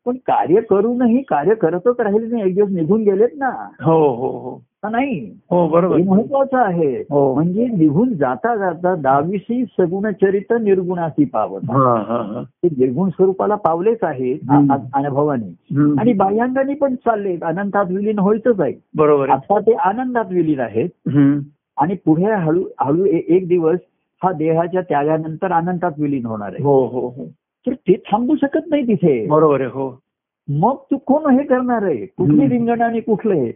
S1: पण कार्य करूनही कार्य करतच राहिले नाही. एक दिवस निघून गेलेत ना.
S2: हो हो हो.
S1: नाही?
S2: हो बरोबर.
S1: हे महत्वाचं आहे.
S2: हो.
S1: म्हणजे निघून जाता जाता दाविशी सगुण चरित्र निर्गुणाशी पावत
S2: हा हा हा.
S1: ते निर्गुण स्वरूपाला पावलेच आहेत
S2: हम्म.
S1: आ- आ- अनुभवाने. आणि बाह्यांगाने पण चाललेत अनंतात विलीन व्हायचंच आहे
S2: बरोबर आहे.
S1: आता ते आनंदात विलीन आहेत. आणि पुढे हळू हळू एक दिवस हा देहाच्या त्यागानंतर अनंतात विलीन होणार आहे.
S2: हो हो हो.
S1: तर ते थांबू शकत नाही तिथे.
S2: बरोबर आहे हो.
S1: मग तू कोण हे करणार आहे? कुठली. रिंगण आणि कुठले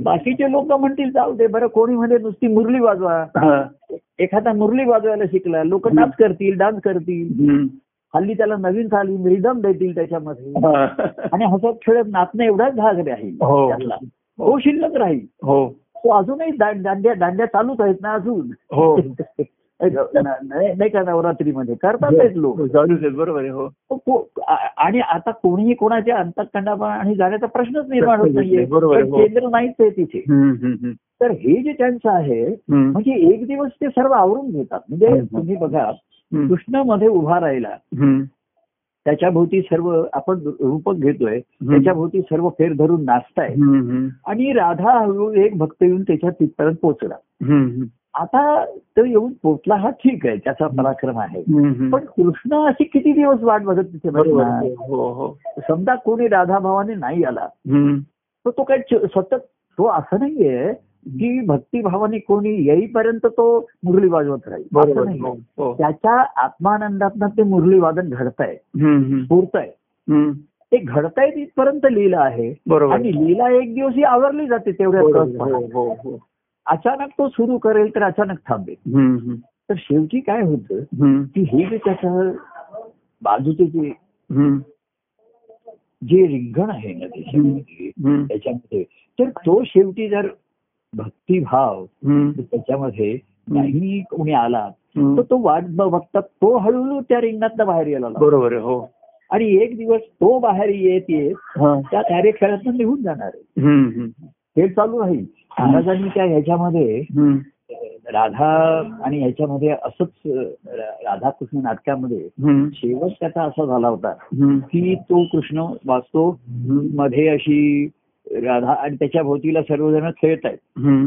S1: बाकीचे लोक म्हणतील जाऊ दे बरं कोणी म्हणजे नुसती मुरली वाजवा. एखादा मुरली वाजवायला शिकला लोक नाच करतील डान्स करतील. हल्ली त्याला नवीन चाली रिदम देतील त्याच्यामध्ये. आणि हसत खेळत नाचणं एवढाच भाग राहील
S2: हो.
S1: त्यातला. शिल्लक राहील.
S2: हो.
S1: तो अजूनही दांड्या दांड्या चालूच आहेत ना अजून.
S2: हो. [laughs]
S1: नाही नाही का नवरात्रीमध्ये करतात आहेत लोक
S2: आहेत बरोबर आहे हो
S1: आणि आता कोणीही कोणाच्या अंतकंडा आणि जाण्याचा प्रश्नच निर्माण होत नाहीये
S2: हो.
S1: केंद्र नाहीच आहे तिथे. तर हे जे त्यांचं आहे. म्हणजे एक दिवस ते सर्व आवरून घेतात म्हणजे. तुम्ही बघा. कृष्णामध्ये उभा राहिला. त्याच्या भोवती सर्व आपण रूपक घेतोय त्याच्या भोवती सर्व फेर धरून नाचताय. आणि राधा हळूहळू एक भक्त येऊन त्याच्या तिथपर्यंत पोहोचला. आता तो येऊन पोहोचला हा ठीक आहे त्याचा पराक्रम आहे. पण कृष्ण अशी किती दिवस वाट बघत तिथे.
S2: हो हो
S1: समजा कोणी राधाभावाने नाही आला. तर तो काय च- सतत तो असं नाहीये की भक्तिभावाने कोणी येईपर्यंत तो मुरली वाजवत राहील असं
S2: बरोबर
S1: नाही.
S2: हो
S1: त्याच्या आत्मानंदातनं ते मुरली वादन घडतंय. स्फूर्त आहे. ते घडतायत इथपर्यंत लीला आहे आणि लीला एक दिवस ही आवरली जाते तेवढ्या. अचानक तो सुरू करेल तर अचानक थांबेल. तर शेवटी काय होतं की हे जे त्याचं बाजूचे जे जे रिंगण आहे ना त्याच्यामध्ये तर तो शेवटी जर भक्तिभाव त्याच्यामध्ये नाही कोणी आला. तर तो वाट बघता तो हळूहळू त्या रिंगणात बाहेर यायला लागला.
S2: बरोबर हो.
S1: आणि एक दिवस तो बाहेर येत येत. त्या कार्यखेळातून निघून जाणार आहे. हे चालू राहील. महाराजांनी त्या ह्याच्यामध्ये राधा आणि ह्याच्यामध्ये असंच राधाकृष्ण नाटकामध्ये शेवट त्याचा असा झाला होता की तो कृष्ण वाचतो मध्ये अशी राधा आणि त्याच्या भोवतीला सर्वजण खेळत आहेत.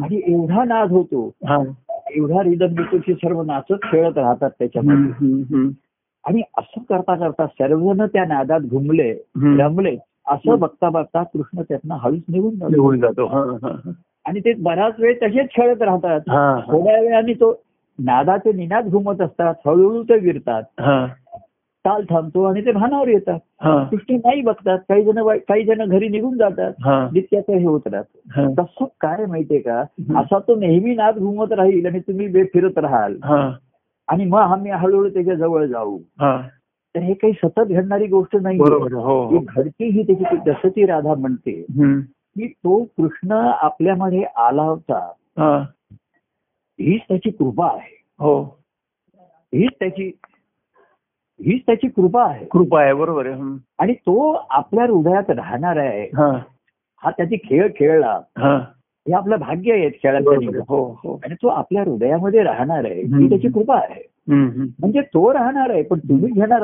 S1: आणि एवढा नाद होतो
S2: हा.
S1: एवढा रिदम येतो की सर्व नाचत खेळत राहतात त्याच्यामध्ये. आणि असं करता करता सर्वजण त्या नादात घुमले. रमले असं बघता बघता कृष्ण त्यातनं हळूच निघून जातो. आणि ते बराच वेळ तसेच खेळत राहतात. थोड्या वेळाने तो नादाचे निनाद घुमत असतात हळूहळू ते विरतात.
S2: हा,
S1: ताल थांबतो आणि ते भानावर येतात. कृष्ण नाही बघतात काही जण काही जण घरी निघून जातात.
S2: हा,
S1: नित्याचं हे होत राहत. तसं काय माहितीये का? असा तो नेहमी नाद घुमत राहील आणि तुम्ही बे फिरत राहाल.
S2: हा,
S1: आणि मग आम्ही हळूहळू त्याच्याजवळ जाऊ.
S2: हा.
S1: तर हे काही सतत घडणारी गोष्ट नाही
S2: हो
S1: ही. घडती ही त्याची जसं ती राधा म्हणते. की तो कृष्ण आपल्यामध्ये आला होता.
S2: हा,
S1: हीच त्याची कृपा आहे.
S2: हो.
S1: हीच त्याची हीच त्याची कृपा आहे.
S2: कृपा आहे बरोबर आहे.
S1: आणि तो आपल्या हृदयात राहणार आहे.
S2: हा,
S1: हा त्याची खेळ खेळला.
S2: हा.
S1: आपलं भाग्य आहे खेळाचं.
S2: हो हो
S1: आणि तो आपल्या हृदयामध्ये राहणार आहे. ही त्याची कृपा आहे. म्हणजे तो राहणार आहे पण तुम्ही घेणार.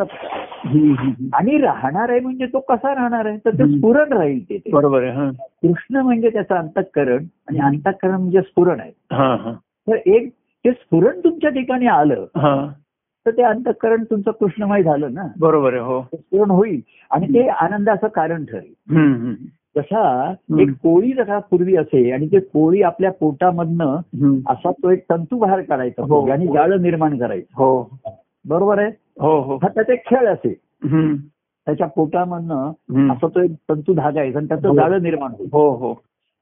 S1: आणि राहणार आहे म्हणजे तो कसा राहणार आहे तर ते. स्फुरण राहील तिथे
S2: बरोबर आहे हा.
S1: कृष्ण म्हणजे त्याचं अंतःकरण आणि अंतःकरण म्हणजे स्फुरण आहे
S2: हा, हा.
S1: तर एक ते स्फुरण तुमच्या ठिकाणी आलं. तर ते अंतःकरण तुमचं कृष्णमय झालं ना
S2: बरोबर आहे हो
S1: ते स्फुरण होईल आणि ते आनंदाचं कारण ठरेल जसा एक कोळी जसा पूर्वी असे आणि ते कोळी आपल्या पोटामधनं. असा तो एक तंतू बाहेर काढायचा
S2: हो.
S1: आणि जाळं निर्माण करायचं
S2: हो
S1: बरोबर आहे
S2: हो हो
S1: हा त्याचा खेळ असे. त्याच्या पोटामधनं. असा तो एक तंतू धागायचा आणि त्याचं
S2: हो.
S1: जाळं निर्माण होईल
S2: हो हो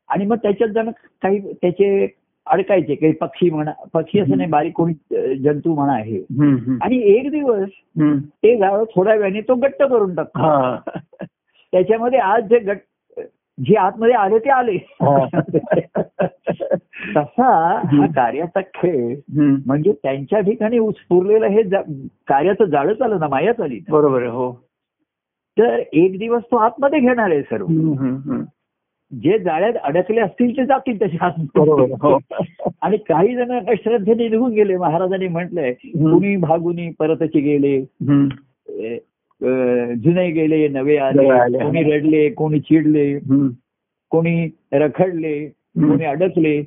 S1: आणि मग त्याच्यात जण काही त्याचे अडकायचे काही पक्षी म्हणा पक्षी असं नाही बारीक कोणी जंतू म्हणा आहे. आणि एक दिवस. ते जाळं थोड्या वेळाने तो गट्ट करून टाकतो
S2: हा. [laughs]
S1: त्याच्यामध्ये आज जे गट जे आतमध्ये आले ते आले
S2: हा.
S1: तसा हा कार्याचा खेळ. म्हणजे त्यांच्या ठिकाणी उत्स्फुरलेलं हे कार्याचं जाळं आलं ना मायाच आली ना.
S2: बरोबर आहे हो
S1: तर एक दिवस तो आतमध्ये घेणार आहे सर्व. जे जाळ्यात अडकले असतील ते जातील
S2: आहे, हो.
S1: आणि काही जण श्रद्धेने निघून गेले महाराजांनी म्हटलंय कुणी भागुनी परतची गेले जुने गेले नवे आले. कोणी रडले कोणी चिडले. कोणी रखडले. कोणी अडकले.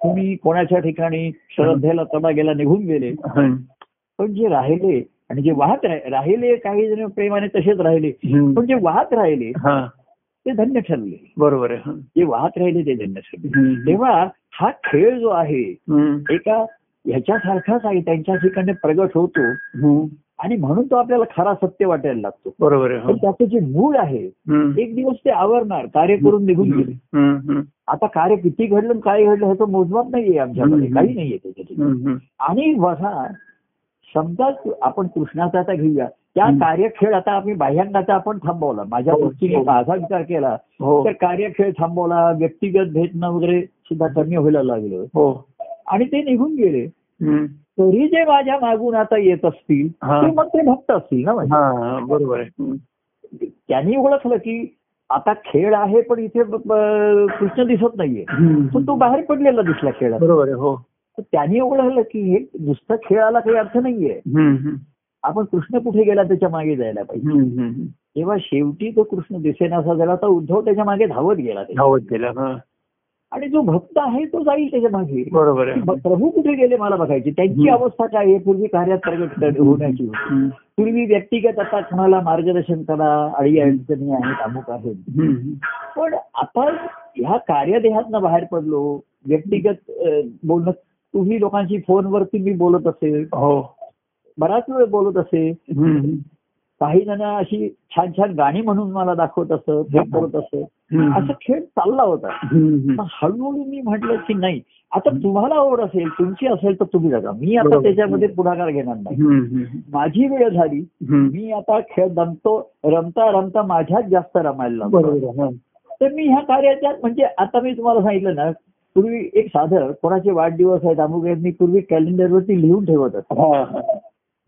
S1: कोणी कोणाच्या ठिकाणी श्रद्धेला तडा गेला निघून गेले. पण जे राहिले आणि जे वाहत राहि- राहिले काही जण प्रेमाने तसेच राहिले. पण जे वाहत राहिले. ते धन्य ठरले
S2: बरोबर आहे.
S1: जे वाहत राहिले ते धन्य ठरले. तेव्हा हा खेळ जो आहे. एका ह्याच्यासारखाच आहे त्यांच्या ठिकाणी प्रगट होतो. आणि म्हणून तो आपल्याला खरा सत्य वाटायला लागतो
S2: बरोबर
S1: पण
S2: हो.
S1: त्याचं जे मूळ आहे. एक दिवस ते आवरणार कार्य करून निघून गेले. आता कार्य किती घडलं काय घडलं ह्याचं मोजमाप नाहीये आमच्याकडे. काही नाहीये त्याच्या ठिकाणी
S2: हम्म.
S1: आणि बघा समजा आपण कृष्णाचा आता घेऊया त्या. कार्यखेळ आता आम्ही बाह्यांगाचा आपण थांबवला माझ्या
S2: हो,
S1: दृष्टीने
S2: हो.
S1: माझा विचार केला तर कार्यखेळ थांबवला व्यक्तिगत भेटणं वगैरे सुद्धा कमी व्हायला लागलं आणि ते निघून गेले. तरी जे माझ्या मागून आता येत असतील. ते मग ते भक्त असतील ना.
S2: हा बरोबर आहे.
S1: त्यांनी ओळखलं की आता खेळ आहे पण इथे कृष्ण दिसत नाहीये. पण तो बाहेर पडलेला दिसला खेळात
S2: बरोबर हो
S1: तर त्यांनी ओळखलं की हे नुसतं खेळाला काही अर्थ नाहीये. आपण कृष्ण कुठे गेला त्याच्यामागे जायला पाहिजे. तेव्हा शेवटी तो कृष्ण दिसेनासा झाला तर उद्धव त्याच्यामागे धावत गेला.
S2: धावत गेला
S1: आणि जो भक्त आहे तो जाईल त्याच्यामागे.
S2: बरोबर
S1: प्रभू कुठे गेले मला बघायचे? त्यांची. अवस्था काय आहे? पूर्वी कार्यात प्रगट होण्याची. पूर्वी व्यक्तिगत आता कोणाला मार्गदर्शन करा अडी अडचणी आहेत अमुक आहेत. पण आता ह्या कार्यदेहातनं बाहेर पडलो व्यक्तिगत बोलणं तुम्ही लोकांशी फोनवरती मी बोलत असेल.
S2: हो.
S1: बराच वेळ बोलत असे
S2: हम्म.
S1: काही जण अशी छान छान गाणी म्हणून मला दाखवत असत हे करत असत. असं खेळ चालला होता हळूहळू मी म्हटलं की नाही आता तुम्हाला आवड असेल तुमची असेल तर तुम्ही जगा मी आता. त्याच्यामध्ये पुढाकार घेणार नाही. माझी वेळ झाली. मी आता खेळ रमतो रमता रमता माझ्यात जास्त रमायला
S2: हा.
S1: तर मी ह्या कार्याच्या म्हणजे आता मी तुम्हाला सांगितलं ना पूर्वी एक साधं कोणाचे वाढदिवस आहेत अमुक मी पूर्वी कॅलेंडरवरती लिहून ठेवत असतो.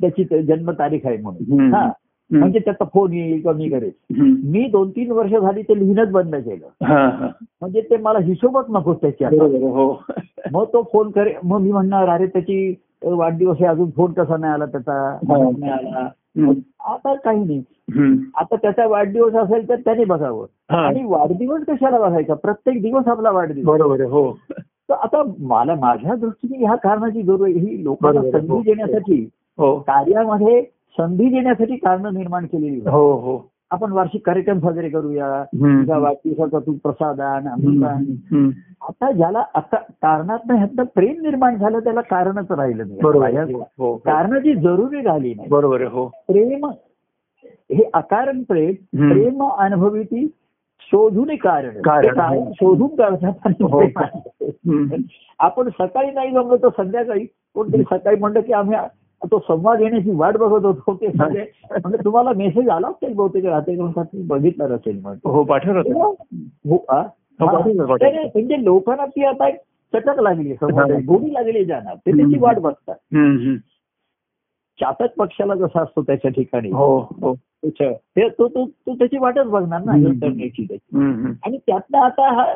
S1: त्याची जन्मतारीख आहे म्हणून. हा. म्हणजे त्याचा फोन येईल किंवा मी करेल. मी दोन तीन वर्ष झाली ते लिहिणंच बंद केलं. म्हणजे ते मला हिशोबच नको त्याची आता.
S2: बरोबर हो
S1: मग तो फोन करे मग मी म्हणणार अरे त्याची वाढदिवस आहे अजून फोन कसा नाही आला त्याचा
S2: हो.
S1: नाही आला. आता काही नाही. आता त्याचा वाढदिवस असेल तर त्याने बघावं. आणि वाढदिवस कशाला बघायचा प्रत्येक दिवस आपला वाढदिवस
S2: बरोबर हो
S1: तर आता मला माझ्या दृष्टीने ह्या कारणाची गरज आहे. ही लोकांना
S2: बरोबर, हो.
S1: संधी देण्यासाठी कार्यामध्ये संधी देण्यासाठी कारण निर्माण केलेली.
S2: हो हो
S1: आपण वार्षिक कार्यक्रम साजरे करूया. तुझ्या वाढदिवसाचा तू प्रसादान. अमुकान.
S2: हम्म.
S1: आता ज्याला आता कारणात ह्यातलं प्रेम निर्माण झालं त्याला कारणच राहिलं नाही
S2: आहे. हो, हो
S1: कारणाची जरुरी राहिली नाही
S2: बरोबर आहे हो
S1: प्रेम हे अकारण प्रेम. प्रेम अनुभवी ती शोधून कारण
S2: कारण,
S1: कारण
S2: हो.
S1: शोधून काढतात आणि
S2: हो.
S1: आपण सकाळी नाही जमलो तर संध्याकाळी कोणतरी सकाळी म्हणलं की आम्ही तो संवाद येण्याची वाट बघत होतो ते सगळे म्हणजे तुम्हाला मेसेज आला असेल बहुतेक राहते बघितला असेल
S2: हो.
S1: हो?
S2: हो,
S1: हा. म्हणजे लोकांना ती आता एक चटक लागली संवाद. गोडी लागली जाणार ते त्याची. वाट बघतात. चातक पक्षाला जसा असतो त्याच्या ठिकाणी
S2: हो हो
S1: ते- त्याची वाटच बघणार ना. हे करण्याची त्याची. आणि त्यातनं आता हा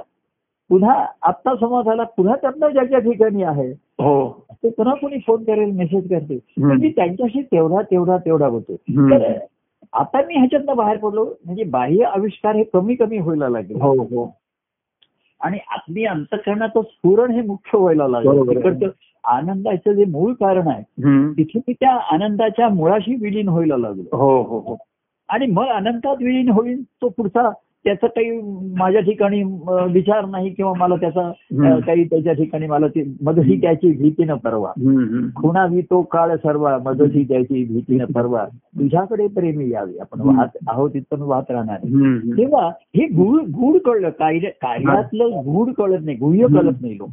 S1: पुन्हा आत्ता संवाद झाला पुन्हा त्यातनं ज्याच्या ठिकाणी आहे
S2: हो.
S1: ते पुन्हा कोणी फोन करेल मेसेज करते मी त्यांच्याशी तेवढा तेवढा तेवढा होतो. तर आता मी ह्याच्यातनं बाहेर पडलो म्हणजे बाह्य आविष्कार हे कमी कमी व्हायला लागले.
S2: हो हो.
S1: आणि आपली अंतकरणाचं स्फुरण हे मुख्य व्हायला लागलं. तिकडचं आनंदाचं जे मूळ कारण आहे. तिथे मी त्या आनंदाच्या मुळाशी विलीन व्हायला लागलो.
S2: हो हो हो.
S1: आणि मग अनंतात विलीन होईल तो पुढचा त्याचा काही माझ्या ठिकाणी विचार नाही किंवा मला त्याचा. काही त्याच्या ठिकाणी मला ती मदती त्याची भीती न परवा.
S2: हम्म.
S1: खुणावी तो काळ सर्वा मदती त्याची भीती न परवा तुझ्याकडे प्रेमी यावे आपण. वाहत आहोत इथून वाहत राहणार. तेव्हा हे गुढ गुढ कळलं कार्य कार्यातलं गुढ कळत नाही गुह्य कळत नाही लोक.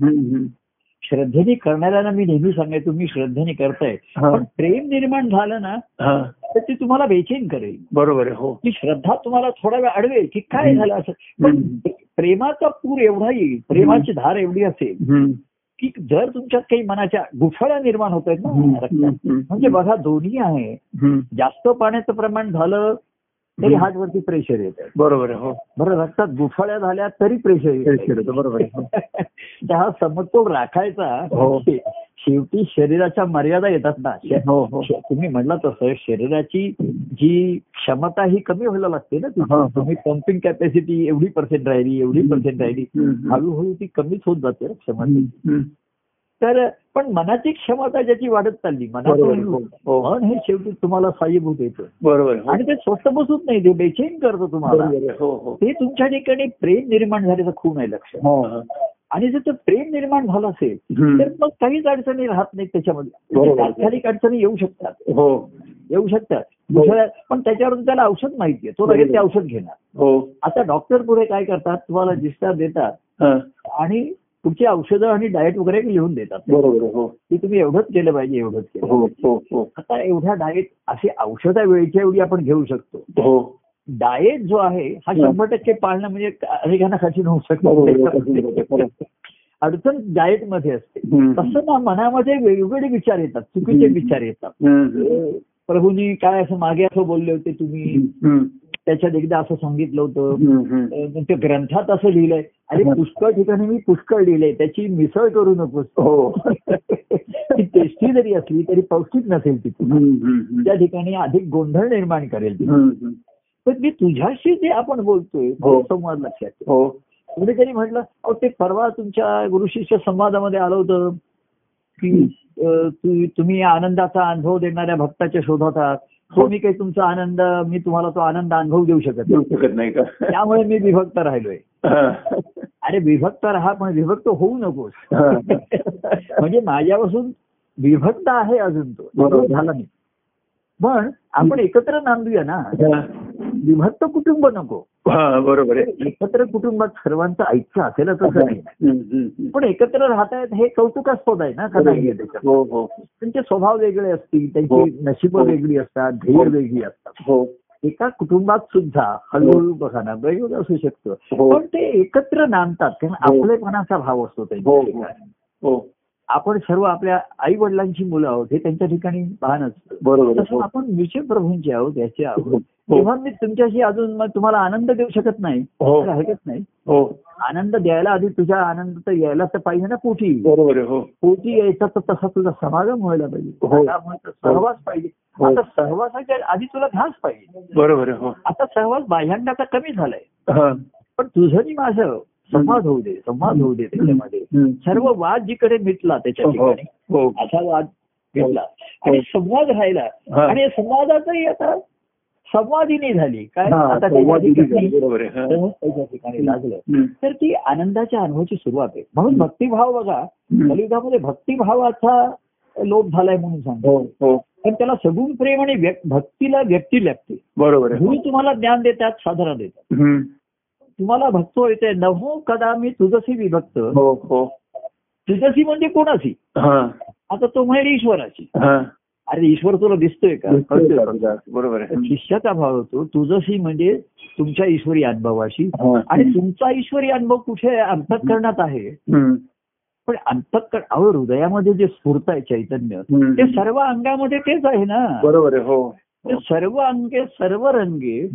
S1: श्रद्धेने करणाऱ्यांना मी नेहमी सांगाय तुम्ही श्रद्धेने करताय. पण प्रेम निर्माण झालं ना. तर ते तुम्हाला बेचैन करेल
S2: बरोबर हो
S1: ती श्रद्धा तुम्हाला थोडा वेळ अडवेल की काय. झालं असं पण. प्रेमाचा पूर एवढा येईल प्रेमाची धार एवढी असेल. की जर तुमच्यात काही मनाच्या गुठळ्या निर्माण होत आहेत. ना. म्हणजे बघा दोन्ही आहे. जास्त पाण्याचं प्रमाण झालं तरी. हार्टवरती प्रेशर येत आहे
S2: बरोबर हो
S1: बरं रक्तात गुठळ्या झाल्या तरी प्रेशर येत
S2: बरोबर. [laughs]
S1: त्या हा समतोल राखायचा
S2: हो.
S1: शेवटी शरीराच्या मर्यादा येतात ना
S2: हो हो
S1: तुम्ही म्हणला तसं शरीराची जी क्षमता ही कमी व्हायला लागते ना
S2: हा, हा.
S1: तुम्ही पंपिंग कॅपॅसिटी एवढी पर्सेंट राहिली एवढी पर्सेंट राहिली. हळूहळू ती कमीच होत जाते क्षमता. तर पण मनाची क्षमता ज्याची वाढत चालली. मनाचं
S2: हो.
S1: मन हे शेवटी तुम्हाला साईभूत येतं
S2: बरोबर. हो.
S1: आणि ते स्वस्त बसत नाही ते बेचैन करतं तुम्हाला.
S2: हो हो
S1: ते तुमच्या ठिकाणी प्रेम निर्माण झाल्याचं खूप आहे लक्ष
S2: हो, हो.
S1: आणि जर ते प्रेम निर्माण झालं असेल. तर मग काहीच अडचणी राहत नाहीत त्याच्यामध्ये
S2: बरोबर.
S1: तात्कालिक अडचणी येऊ शकतात
S2: हो
S1: येऊ शकतात दुसऱ्या पण त्याच्यावर त्याला औषध माहितीये तो लगेच ते औषध घेणार
S2: हो
S1: आता डॉक्टर पुढे काय करतात तुम्हाला डिस्चार्ज देतात
S2: हा.
S1: आणि तुमची औषधं आणि डाएट वगैरे लिहून देतात
S2: बरोबर. हो
S1: की तुम्ही एवढंच केलं पाहिजे एवढंच केलं
S2: हो हो हो
S1: आता एवढ्या डाएट अशी औषधा वेळेच्या एवढी आपण घेऊ शकतो
S2: हो
S1: डाएट जो आहे हा शंभर टक्के पाळणं म्हणजे अनेकांना कठीण होऊ. शकतो. अडचण डाएटमध्ये असते. तसं ना मनामध्ये वेगवेगळे विचार येतात चुकीचे. विचार येतात. प्रभूंनी काय असं मागे असं बोलले होते तुम्ही. त्याच्यात एकदा असं सांगितलं होतं त्या ग्रंथात असं लिहिलंय अरे. पुष्कळ ठिकाणी मी पुष्कळ लिहिलंय त्याची मिसळ करू नकोस
S2: हो
S1: ती टेस्टी जरी असली तरी पौष्टिक नसेल ती.
S2: हम्म.
S1: त्या ठिकाणी अधिक गोंधळ निर्माण करेल ती
S2: हम्म.
S1: पण मी तुझ्याशी जे आपण बोलतोय
S2: हो.
S1: तो संवाद लक्षात.
S2: हो
S1: कुणीतरी म्हटलं अहो ते परवा तुमच्या गुरु शिष्य संवादामध्ये आलं होतं की तु- तुम्ही आनंदाचा अनुभव देणाऱ्या भक्ताच्या शोधात आहात
S2: हो.
S1: मी काही तुमचा आनंद मी तुम्हाला तो आनंद अनुभव देऊ शकत
S2: देऊ
S1: नाही
S2: शकत नाही का
S1: त्यामुळे मी विभक्त राहिलोय. अरे विभक्त राहा पण विभक्त होऊ नकोस. म्हणजे माझ्यापासून विभक्त आहे अजून तो
S2: बरोबर.
S1: झाला नाही पण आपण एकत्र नांदूया ना. विभक्त कुटुंब नको
S2: बरोबर आहे.
S1: एकत्र कुटुंबात सर्वांचं ऐक्य असेल तसं नाही.
S2: हम्म, हम्म, हम्म.
S1: पण एकत्र राहतायत हे कौतुकास्पद आहे ना का त्याच्यात?
S2: हो हो.
S1: त्यांचे स्वभाव वेगळे असतील
S2: हो.
S1: त्यांची नशीब
S2: हो.
S1: वेगळी असतात ध्येय वेगळी असतात.
S2: हो.
S1: एका कुटुंबात सुद्धा हळूहळू बघा ना वेगवेगळं असू शकतं.
S2: हो.
S1: पण ते एकत्र नांदतात कारण
S2: हो.
S1: आपलेपणाचा भाव असतो
S2: हो
S1: त्यांच्या
S2: हो हो.
S1: आपण सर्व आपल्या आई वडिलांची मुलं आहोत हे त्यांच्या ठिकाणी भान असतं
S2: बरोबर.
S1: तसं आपण विषय प्रभूंचे आहोत याचे आहोत
S2: हो.
S1: तेव्हा मी तुमच्याशी अजून मग तुम्हाला आनंद देऊ शकत नाही
S2: हो.
S1: तर हरकत नाही
S2: हो
S1: आनंद द्यायला आधी तुझा आनंद तर यायला तर पाहिजे ना पोटी
S2: बरोबर हो
S1: पोटी यायचा तर तसा तुझा समागम व्हायला पाहिजे
S2: हो.
S1: तर सहवास पाहिजे
S2: हो.
S1: आता सहवासाच्या आधी तुला ध्यास पाहिजे
S2: बरोबर हो
S1: आता सहवास बाह्यांगाचा कमी झालाय
S2: हा.
S1: पण तुझं आणि माझं संवाद होऊ दे संवाद होऊ दे त्याच्यामध्ये. सर्व वाद जिकडे मिटला त्याच्या
S2: हो
S1: ठिकाणी
S2: हो.
S1: असा वाद मिटला. आणि संवाद राहिला.
S2: हा.
S1: आणि संवादाचंही आता संवादिनी झाली. काय
S2: हा,
S1: आता त्याच्या ठिकाणी
S2: हा.
S1: ठिकाणी लागलं. तर ती आनंदाच्या अनुभवाची सुरुवात आहे. म्हणून भक्तिभाव बघा. कलियुगामध्ये भक्तिभावाचा लोप झालाय म्हणून सांगतो.
S2: हो हो.
S1: पण त्याला सगुण प्रेम आणि भक्तीला व्यक्ती लागते
S2: बरोबर
S1: तुम्हाला ज्ञान देतात साधना देतात. तुम्हाला भक्त येते नभो कदा मी तुझशी विभक्त
S2: हो हो.
S1: तुझशी म्हणजे कोणाची?
S2: हा.
S1: आता तो म्हणेल ईश्वराची.
S2: हा.
S1: अरे ईश्वर तुला दिसतोय का?
S2: बरोबर आहे.
S1: शिष्याचा भाव होतो तुझशी म्हणजे तुमच्या ईश्वरी अनुभवाशी. आणि तुमचा ईश्वरी अनुभव कुठे? अंतःकरणात आहे. पण अंतःकरण अहो हृदयामध्ये जे स्फूर्त आहे चैतन्य. ते सर्व अंगामध्ये तेच आहे ना?
S2: बरोबर आहे हो.
S1: सर्व अंगे सर्व रंगे.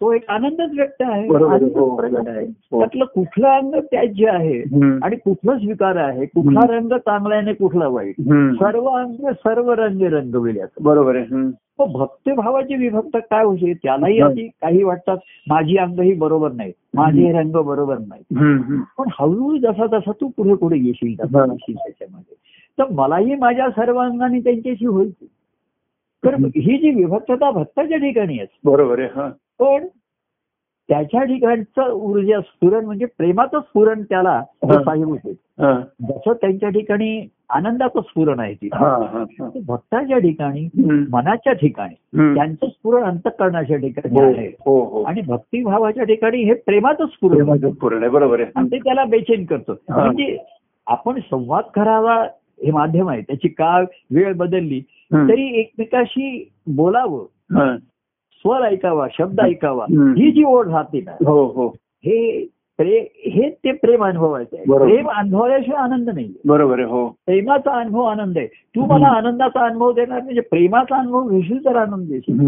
S1: तो एक आनंदच व्यक्त आहे
S2: हो.
S1: प्रगट आहे
S2: हो.
S1: त्यातलं कुठलं अंग त्याज्य आहे. आणि कुठलं स्वीकार आहे कुठला. रंग चांगला आहे आणि कुठला वाईट. सर्व अंग सर्व रंगे रंगविले असं
S2: बरोबर आहे.
S1: मग भक्तिभावाची विभक्त काय होते त्यालाही. आधी काही वाटतात माझी अंग ही बरोबर नाही माझे रंग बरोबर नाही. पण हळूहळू जसा जसा तू पुढे पुढे येशील तसा त्याच्यामध्ये तर मलाही माझ्या सर्व अंगाने त्यांच्याशी होईल तर. ही जी विभक्तता भक्ताच्या ठिकाणी आहे
S2: बरोबर आहे
S1: पण त्याच्या ठिकाणचं ऊर्जा स्फुरण म्हणजे प्रेमाचं स्फुरण त्याला. साहेब होते. जसं त्यांच्या ठिकाणी आनंदाचं स्फुरण आहे ती. भक्ताच्या ठिकाणी. मनाच्या ठिकाणी. त्यांचं स्फुरण अंतकरणाच्या ठिकाणी
S2: हो
S1: आहे
S2: हो हो
S1: आणि भक्तिभावाच्या ठिकाणी हे प्रेमाचं स्फुरण आहे.
S2: बरोबर आहे
S1: आणि ते त्याला बेचैन करतो. म्हणजे आपण संवाद करावा हे माध्यम आहे त्याची काळ वेळ बदलली. तरी एकमेकाशी बोलावं. स्वर ऐकावा शब्द ऐकावा. ही. जी ओढ राहते ना
S2: हो हो.
S1: हे प्रे हे ते प्रेम अनुभवायचं आहे. प्रेम अनुभवल्याशिवाय आनंद नाही
S2: बरोबर आहे हो.
S1: प्रेमाचा अनुभव आनंद आहे. तू मला आनंदाचा अनुभव देणार म्हणजे प्रेमाचा अनुभव घेशील तर आनंद देशील.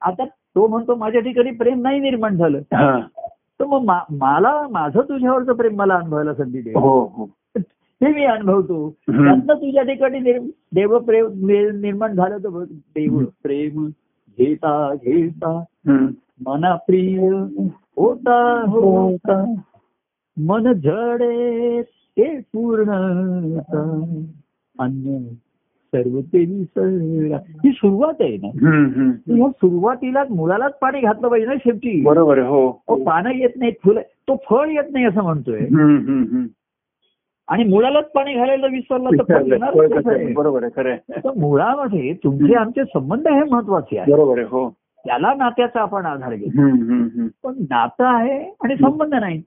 S1: आता तो म्हणतो माझ्या ठिकाणी प्रेम नाही निर्माण झालं. तर मग मला माझं तुझ्यावरचं प्रेम मला अनुभवायला संधी दे.
S2: हो हो.
S1: हे मी अनुभवतो. त्यातनं तुझ्या ठिकाणी देवप्रेम निर्माण झालं तर देव प्रेम घेता घेता. मना प्रिय होता होता. मन जडे ते पूर्ण अन्य सर्व ते ही सुरुवात आहे ना? सुरुवातीलाच मुलालाच पाणी घातलं पाहिजे ना शेवटी.
S2: बरोबर हो.
S1: पानं येत नाहीत फुलं तो फळ येत नाही असं म्हणतोय. आणि मुलालाच पाणी घालायला विसरलं तर?
S2: बरोबर आहे खरं आहे.
S1: तर मुळामध्ये तुमचे आमचे संबंध हे महत्त्वाचे आहे
S2: बरोबर आहे हो.
S1: त्याला नात्याचा आपण आधार घेतो. पण नातं आहे आणि संबंध नाही.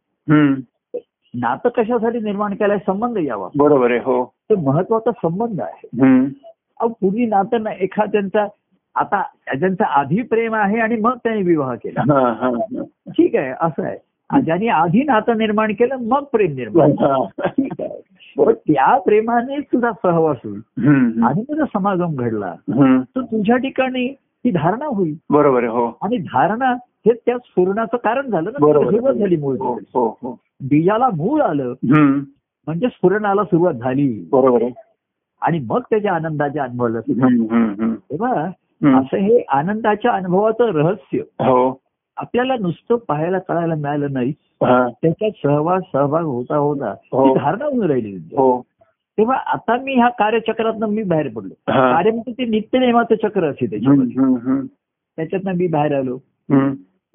S1: नातं कशासाठी निर्माण केलंय? संबंध यावा.
S2: बरोबर आहे हो.
S1: ते महत्त्वाचा संबंध आहे. पूर्वी नातं नाही एखाद्यांचा आता ज्यांचा आधी प्रेम आहे आणि मग त्यांनी विवाह केला.
S2: हा, हा, हा.
S1: ठीक आहे असं आहे. ज्यांनी आधी नातं निर्माण केलं मग प्रेम निर्माण त्या प्रेमाने तुझा सहवास होईल. आणि तुझा समागम घडला. तर तुझ्या ठिकाणी ही धारणा होईल
S2: बरोबर हो
S1: आणि धारणा हे त्या स्फुरणाचं कारण झालं ना सुरुवात झाली मूळ
S2: हो हो हो
S1: बीजाला मूळ आलं. म्हणजे स्फुरणाला सुरुवात झाली
S2: बरोबर
S1: आणि मग त्याच्या आनंदाच्या अनुभवाला.
S2: हम्म.
S1: तेव्हा. असं हे आनंदाच्या अनुभवाचं रहस्य
S2: हो
S1: आपल्याला नुसतं पाहायला कळायला मिळालं नाही. त्याच्यात सहवास सहभाग होता होता
S2: हो.
S1: ती धारणा होऊन राहिली
S2: हो
S1: तेव्हा आता मी ह्या कार्यचक्रातनं मी बाहेर पडलो. कार्य म्हणजे ते नित्यनेमाचं चक्र असे त्याच्यामध्ये. त्याच्यातनं मी बाहेर आलो.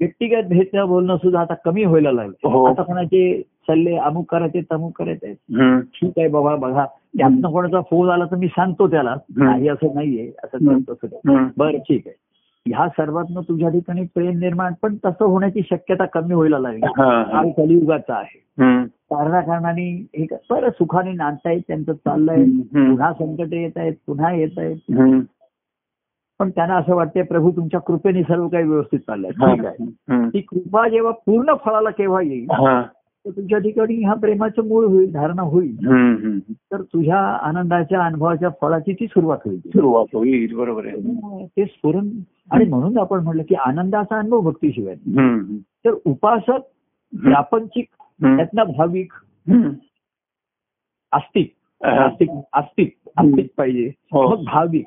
S1: व्यक्तिगत भेटणं बोलणं सुद्धा आता कमी व्हायला लागलं
S2: हो.
S1: आता कोणाचे चालले अमुक करायचे तमुक करायचे. ठीक आहे बाबा बघा त्यातनं कोणाचा फोन आला तर मी सांगतो त्याला नाही असं नाहीये असं. करतो. बरं ठीक आहे ह्या सर्वातनं तुझ्या ठिकाणी प्रेम निर्माण पण तसं होण्याची शक्यता कमी व्हायला लागली
S3: हा, हा.
S1: कलियुगाचा आहे. कारणाकारणाने हे बरं सुखाने नांदतायत त्यांचं चाललंय. पुन्हा संकट येत आहेत पुन्हा येत आहेत. पण त्यांना असं वाटतंय प्रभू तुमच्या कृपेने सर्व काही व्यवस्थित चाललंय
S3: हा.
S1: ती कृपा जेव्हा पूर्ण फळाला केव्हा येईल
S3: हा.
S1: तर तुमच्या ठिकाणी ह्या प्रेमाचं मूळ होईल धारणा होईल. तर तुझ्या आनंदाच्या अनुभवाच्या फळाची ती सुरुवात होईल
S3: सुरुवात होईल बरोबर आहे
S1: ते स्फुरण आणि म्हणून आपण म्हटलं की आनंदाचा अनुभव भक्तीशिवाय. तर उपासक
S3: हम्म.
S1: त्यातनं भाविक. आस्तिक. आस्तिक आस्तिक आस्तिक पाहिजे
S3: हो.
S1: मग भाविक.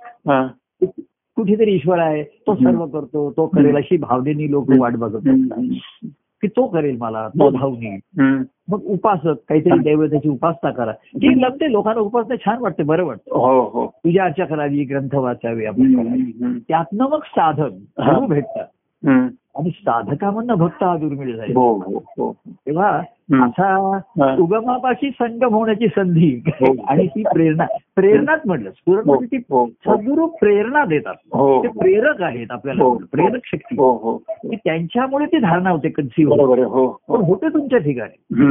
S1: कुठेतरी ईश्वर आहे तो सर्व करतो तो करेल अशी भावनेनी लोक वाट बघत असतात. की तो करेल मला तो भावनी
S3: हम्म.
S1: मग उपासक काहीतरी दैवताची उपासना करा. ती लपते लोकांना उपासना छान वाटते बरं वाटतं.
S3: हो हो.
S1: पूजा अर्चा करावी ग्रंथ वाचावे आपण. त्यातनं मग साधन
S3: हा.
S1: भेटतात. आणि साधकामधनं भक्त हा दुर्मिळ झाले
S3: हो हो हो.
S1: तेव्हा. असा. उगमापाशी संगम होण्याची संधी. आणि ती प्रेरणा प्रेरणाच म्हटलं. स्फुरण म्हणजे ती सद्गुरु प्रेरणा देतात.
S3: हो.
S1: ते प्रेरक आहेत आपल्याला. प्रेरक शक्ती.
S3: हो हो.
S1: की त्यांच्यामुळे ती धारणा होते कन्सिव्ह पण होते तुमच्या ठिकाणी.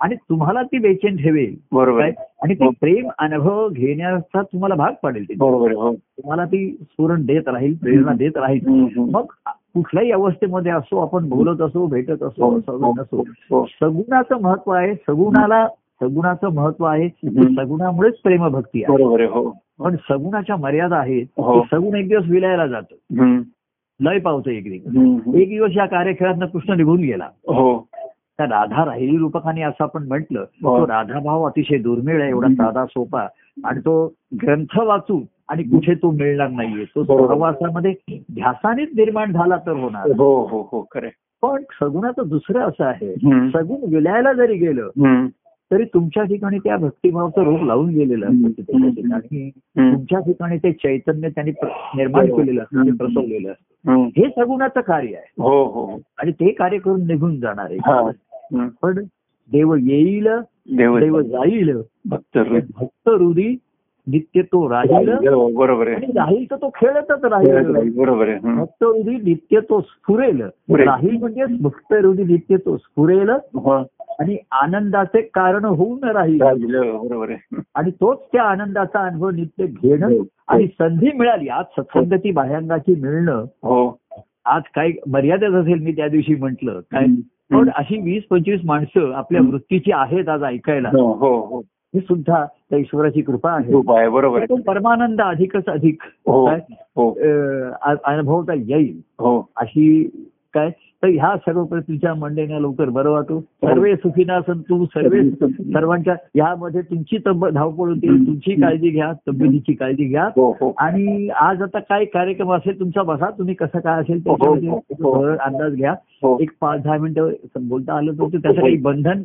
S1: आणि तुम्हाला ती बेचैन ठेवेल.
S3: बरोबर
S1: आणि ते
S3: हो.
S1: प्रेम अनुभव घेण्याचा तुम्हाला भाग पडेल
S3: हो.
S1: तुम्हाला ती स्फुरण देत राहील प्रेरणा देत राहील. मग कुठल्याही अवस्थेमध्ये असो आपण बोलत असो भेटत असो
S3: हो,
S1: असो
S3: हो, हो.
S1: सगुणाचं महत्त्व आहे सगुणाला सगुणाचं महत्त्व आहे. सगुणामुळेच प्रेमभक्ती आहे पण सगुणाच्या मर्यादा आहेत. की सगुण एक दिवस विलायला जातं. लय पावतं एक दिवस. एक दिवस या कार्यखेळातनं कृष्ण निघून गेला त्या राधा राहिली रूपकाने असं आपण म्हटलं
S3: हो.
S1: तो राधाभाव अतिशय दुर्मिळ आहे एवढा. साधा सोपा आणि तो ग्रंथ वाचून आणि कुठे तो मिळणार नाहीये तो. सहवासामध्ये ध्यासानेच निर्माण झाला तर होणार
S3: हो हो हो खरे
S1: पण सगुणाचं दुसरं असं आहे सगुण विलायला जरी गेलं तरी तुमच्या ठिकाणी त्या भक्तिभावाचं रोग लावून गेलेलं असतं. त्याच्या ठिकाणी तुमच्या ठिकाणी ते चैतन्य त्यांनी निर्माण. केलेलं असतं. प्रसवलेलं असतं हे सगुणाचं कार्य आहे
S3: हो हो
S1: आणि ते कार्य करून निघून जाणार
S3: हा.
S1: आहे. पण देव येईल
S3: देव
S1: देव जाईल.
S3: भक्त.
S1: भक्त हृदी नित्य तो राहील.
S3: बरोबर
S1: राहील तर तो खेळतच राहील.
S3: बरोबर.
S1: भक्त हृदी नित्य तो स्फुरेल. राहील म्हणजे भक्त हृदी नित्य तो स्फुरेल.
S3: हो.
S1: आणि आनंदाचे कारण होऊन राहील.
S3: राहिलं, बरोबर
S1: आणि तोच त्या आनंदाचा अनुभव नित्य घेणं
S3: हो.
S1: आणि संधी मिळाली. आज सत्संगती बाह्यांगाची मिळणं.
S3: हो.
S1: आज काय मर्यादेत असेल मी त्या दिवशी म्हंटल. काय. पण अशी वीस पंचवीस माणसं आपल्या. वृत्तीची आहेत आज ऐकायला.
S3: हो हो हो.
S1: ही सुद्धा त्या ईश्वराची कृपा आहे.
S3: बरोबर
S1: परमानंद अधिकच अधिक. अनुभवता येईल.
S3: हो.
S1: अशी काय? तर ह्या सर्व परिस्थितीच्या मंडळींना लवकर बरं वाटू. सर्वे सुखीना संतू सर्वे सर्वांच्या यामध्ये तुमची तब्ब धावपळ होती तुमची काळजी घ्या तब्येतीची काळजी घ्या.
S3: हो हो.
S1: आणि आज आता काय कार्यक्रम असेल तुमचा बसा तुम्ही कसं काय असेल त्याच्यामध्ये
S3: हो.
S1: थोडं अंदाज घ्या. एक पाच दहा मिनिटं बोलता आलं तर त्याचं काही बंधन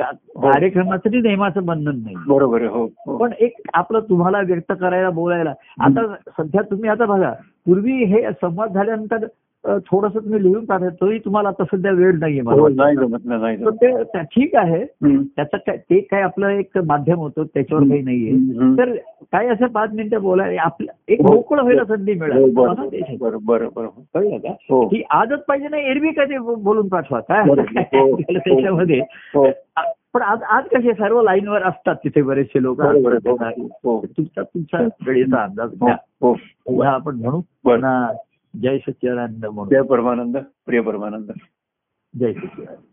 S1: कार्यक्रमासाठी नियमाचं बंधन नाही.
S3: बरोबर हो
S1: पण एक आपलं तुम्हाला व्यक्त करायला बोलायला. आता सध्या तुम्ही आता बघा पूर्वी हे संवाद झाल्यानंतर थोडस तुम्ही लिहून काढा तरी तुम्हाला आता सध्या वेळ नाहीये मला
S3: हो, ना
S1: ठीक आहे. त्याचं काय ते काय आपलं एक माध्यम होतं त्याच्यावर काही नाहीये. तर काय असं पाच मिनिटं बोलायला आपलं एक
S3: हो.
S1: मोकळं व्हायला संधी
S3: हो,
S1: मिळाली
S3: बरं
S1: बघा ते.
S3: बरं बरं बरं.
S1: कळलं का?
S3: हो.
S1: की आजच पाहिजे नाही एरवी काय ते बोलून पाठवा काय?
S3: बरोबर. हो.
S1: त्याच्यामध्ये.
S3: हो.
S1: पण आज आज कसे सर्व लाईनवर असतात तिथे बरेचसे लोक.
S3: बरोबर. हो, हो.
S1: तुमचा तुमचा वेळेचा अंदाज
S3: हो
S1: घ्या
S3: हो
S1: आपण म्हणू.
S3: बरं.
S1: जय सच्चिदानंद म्हणू
S3: जय परमानंद प्रिय परमानंद।
S1: जय सच्चिदानंद।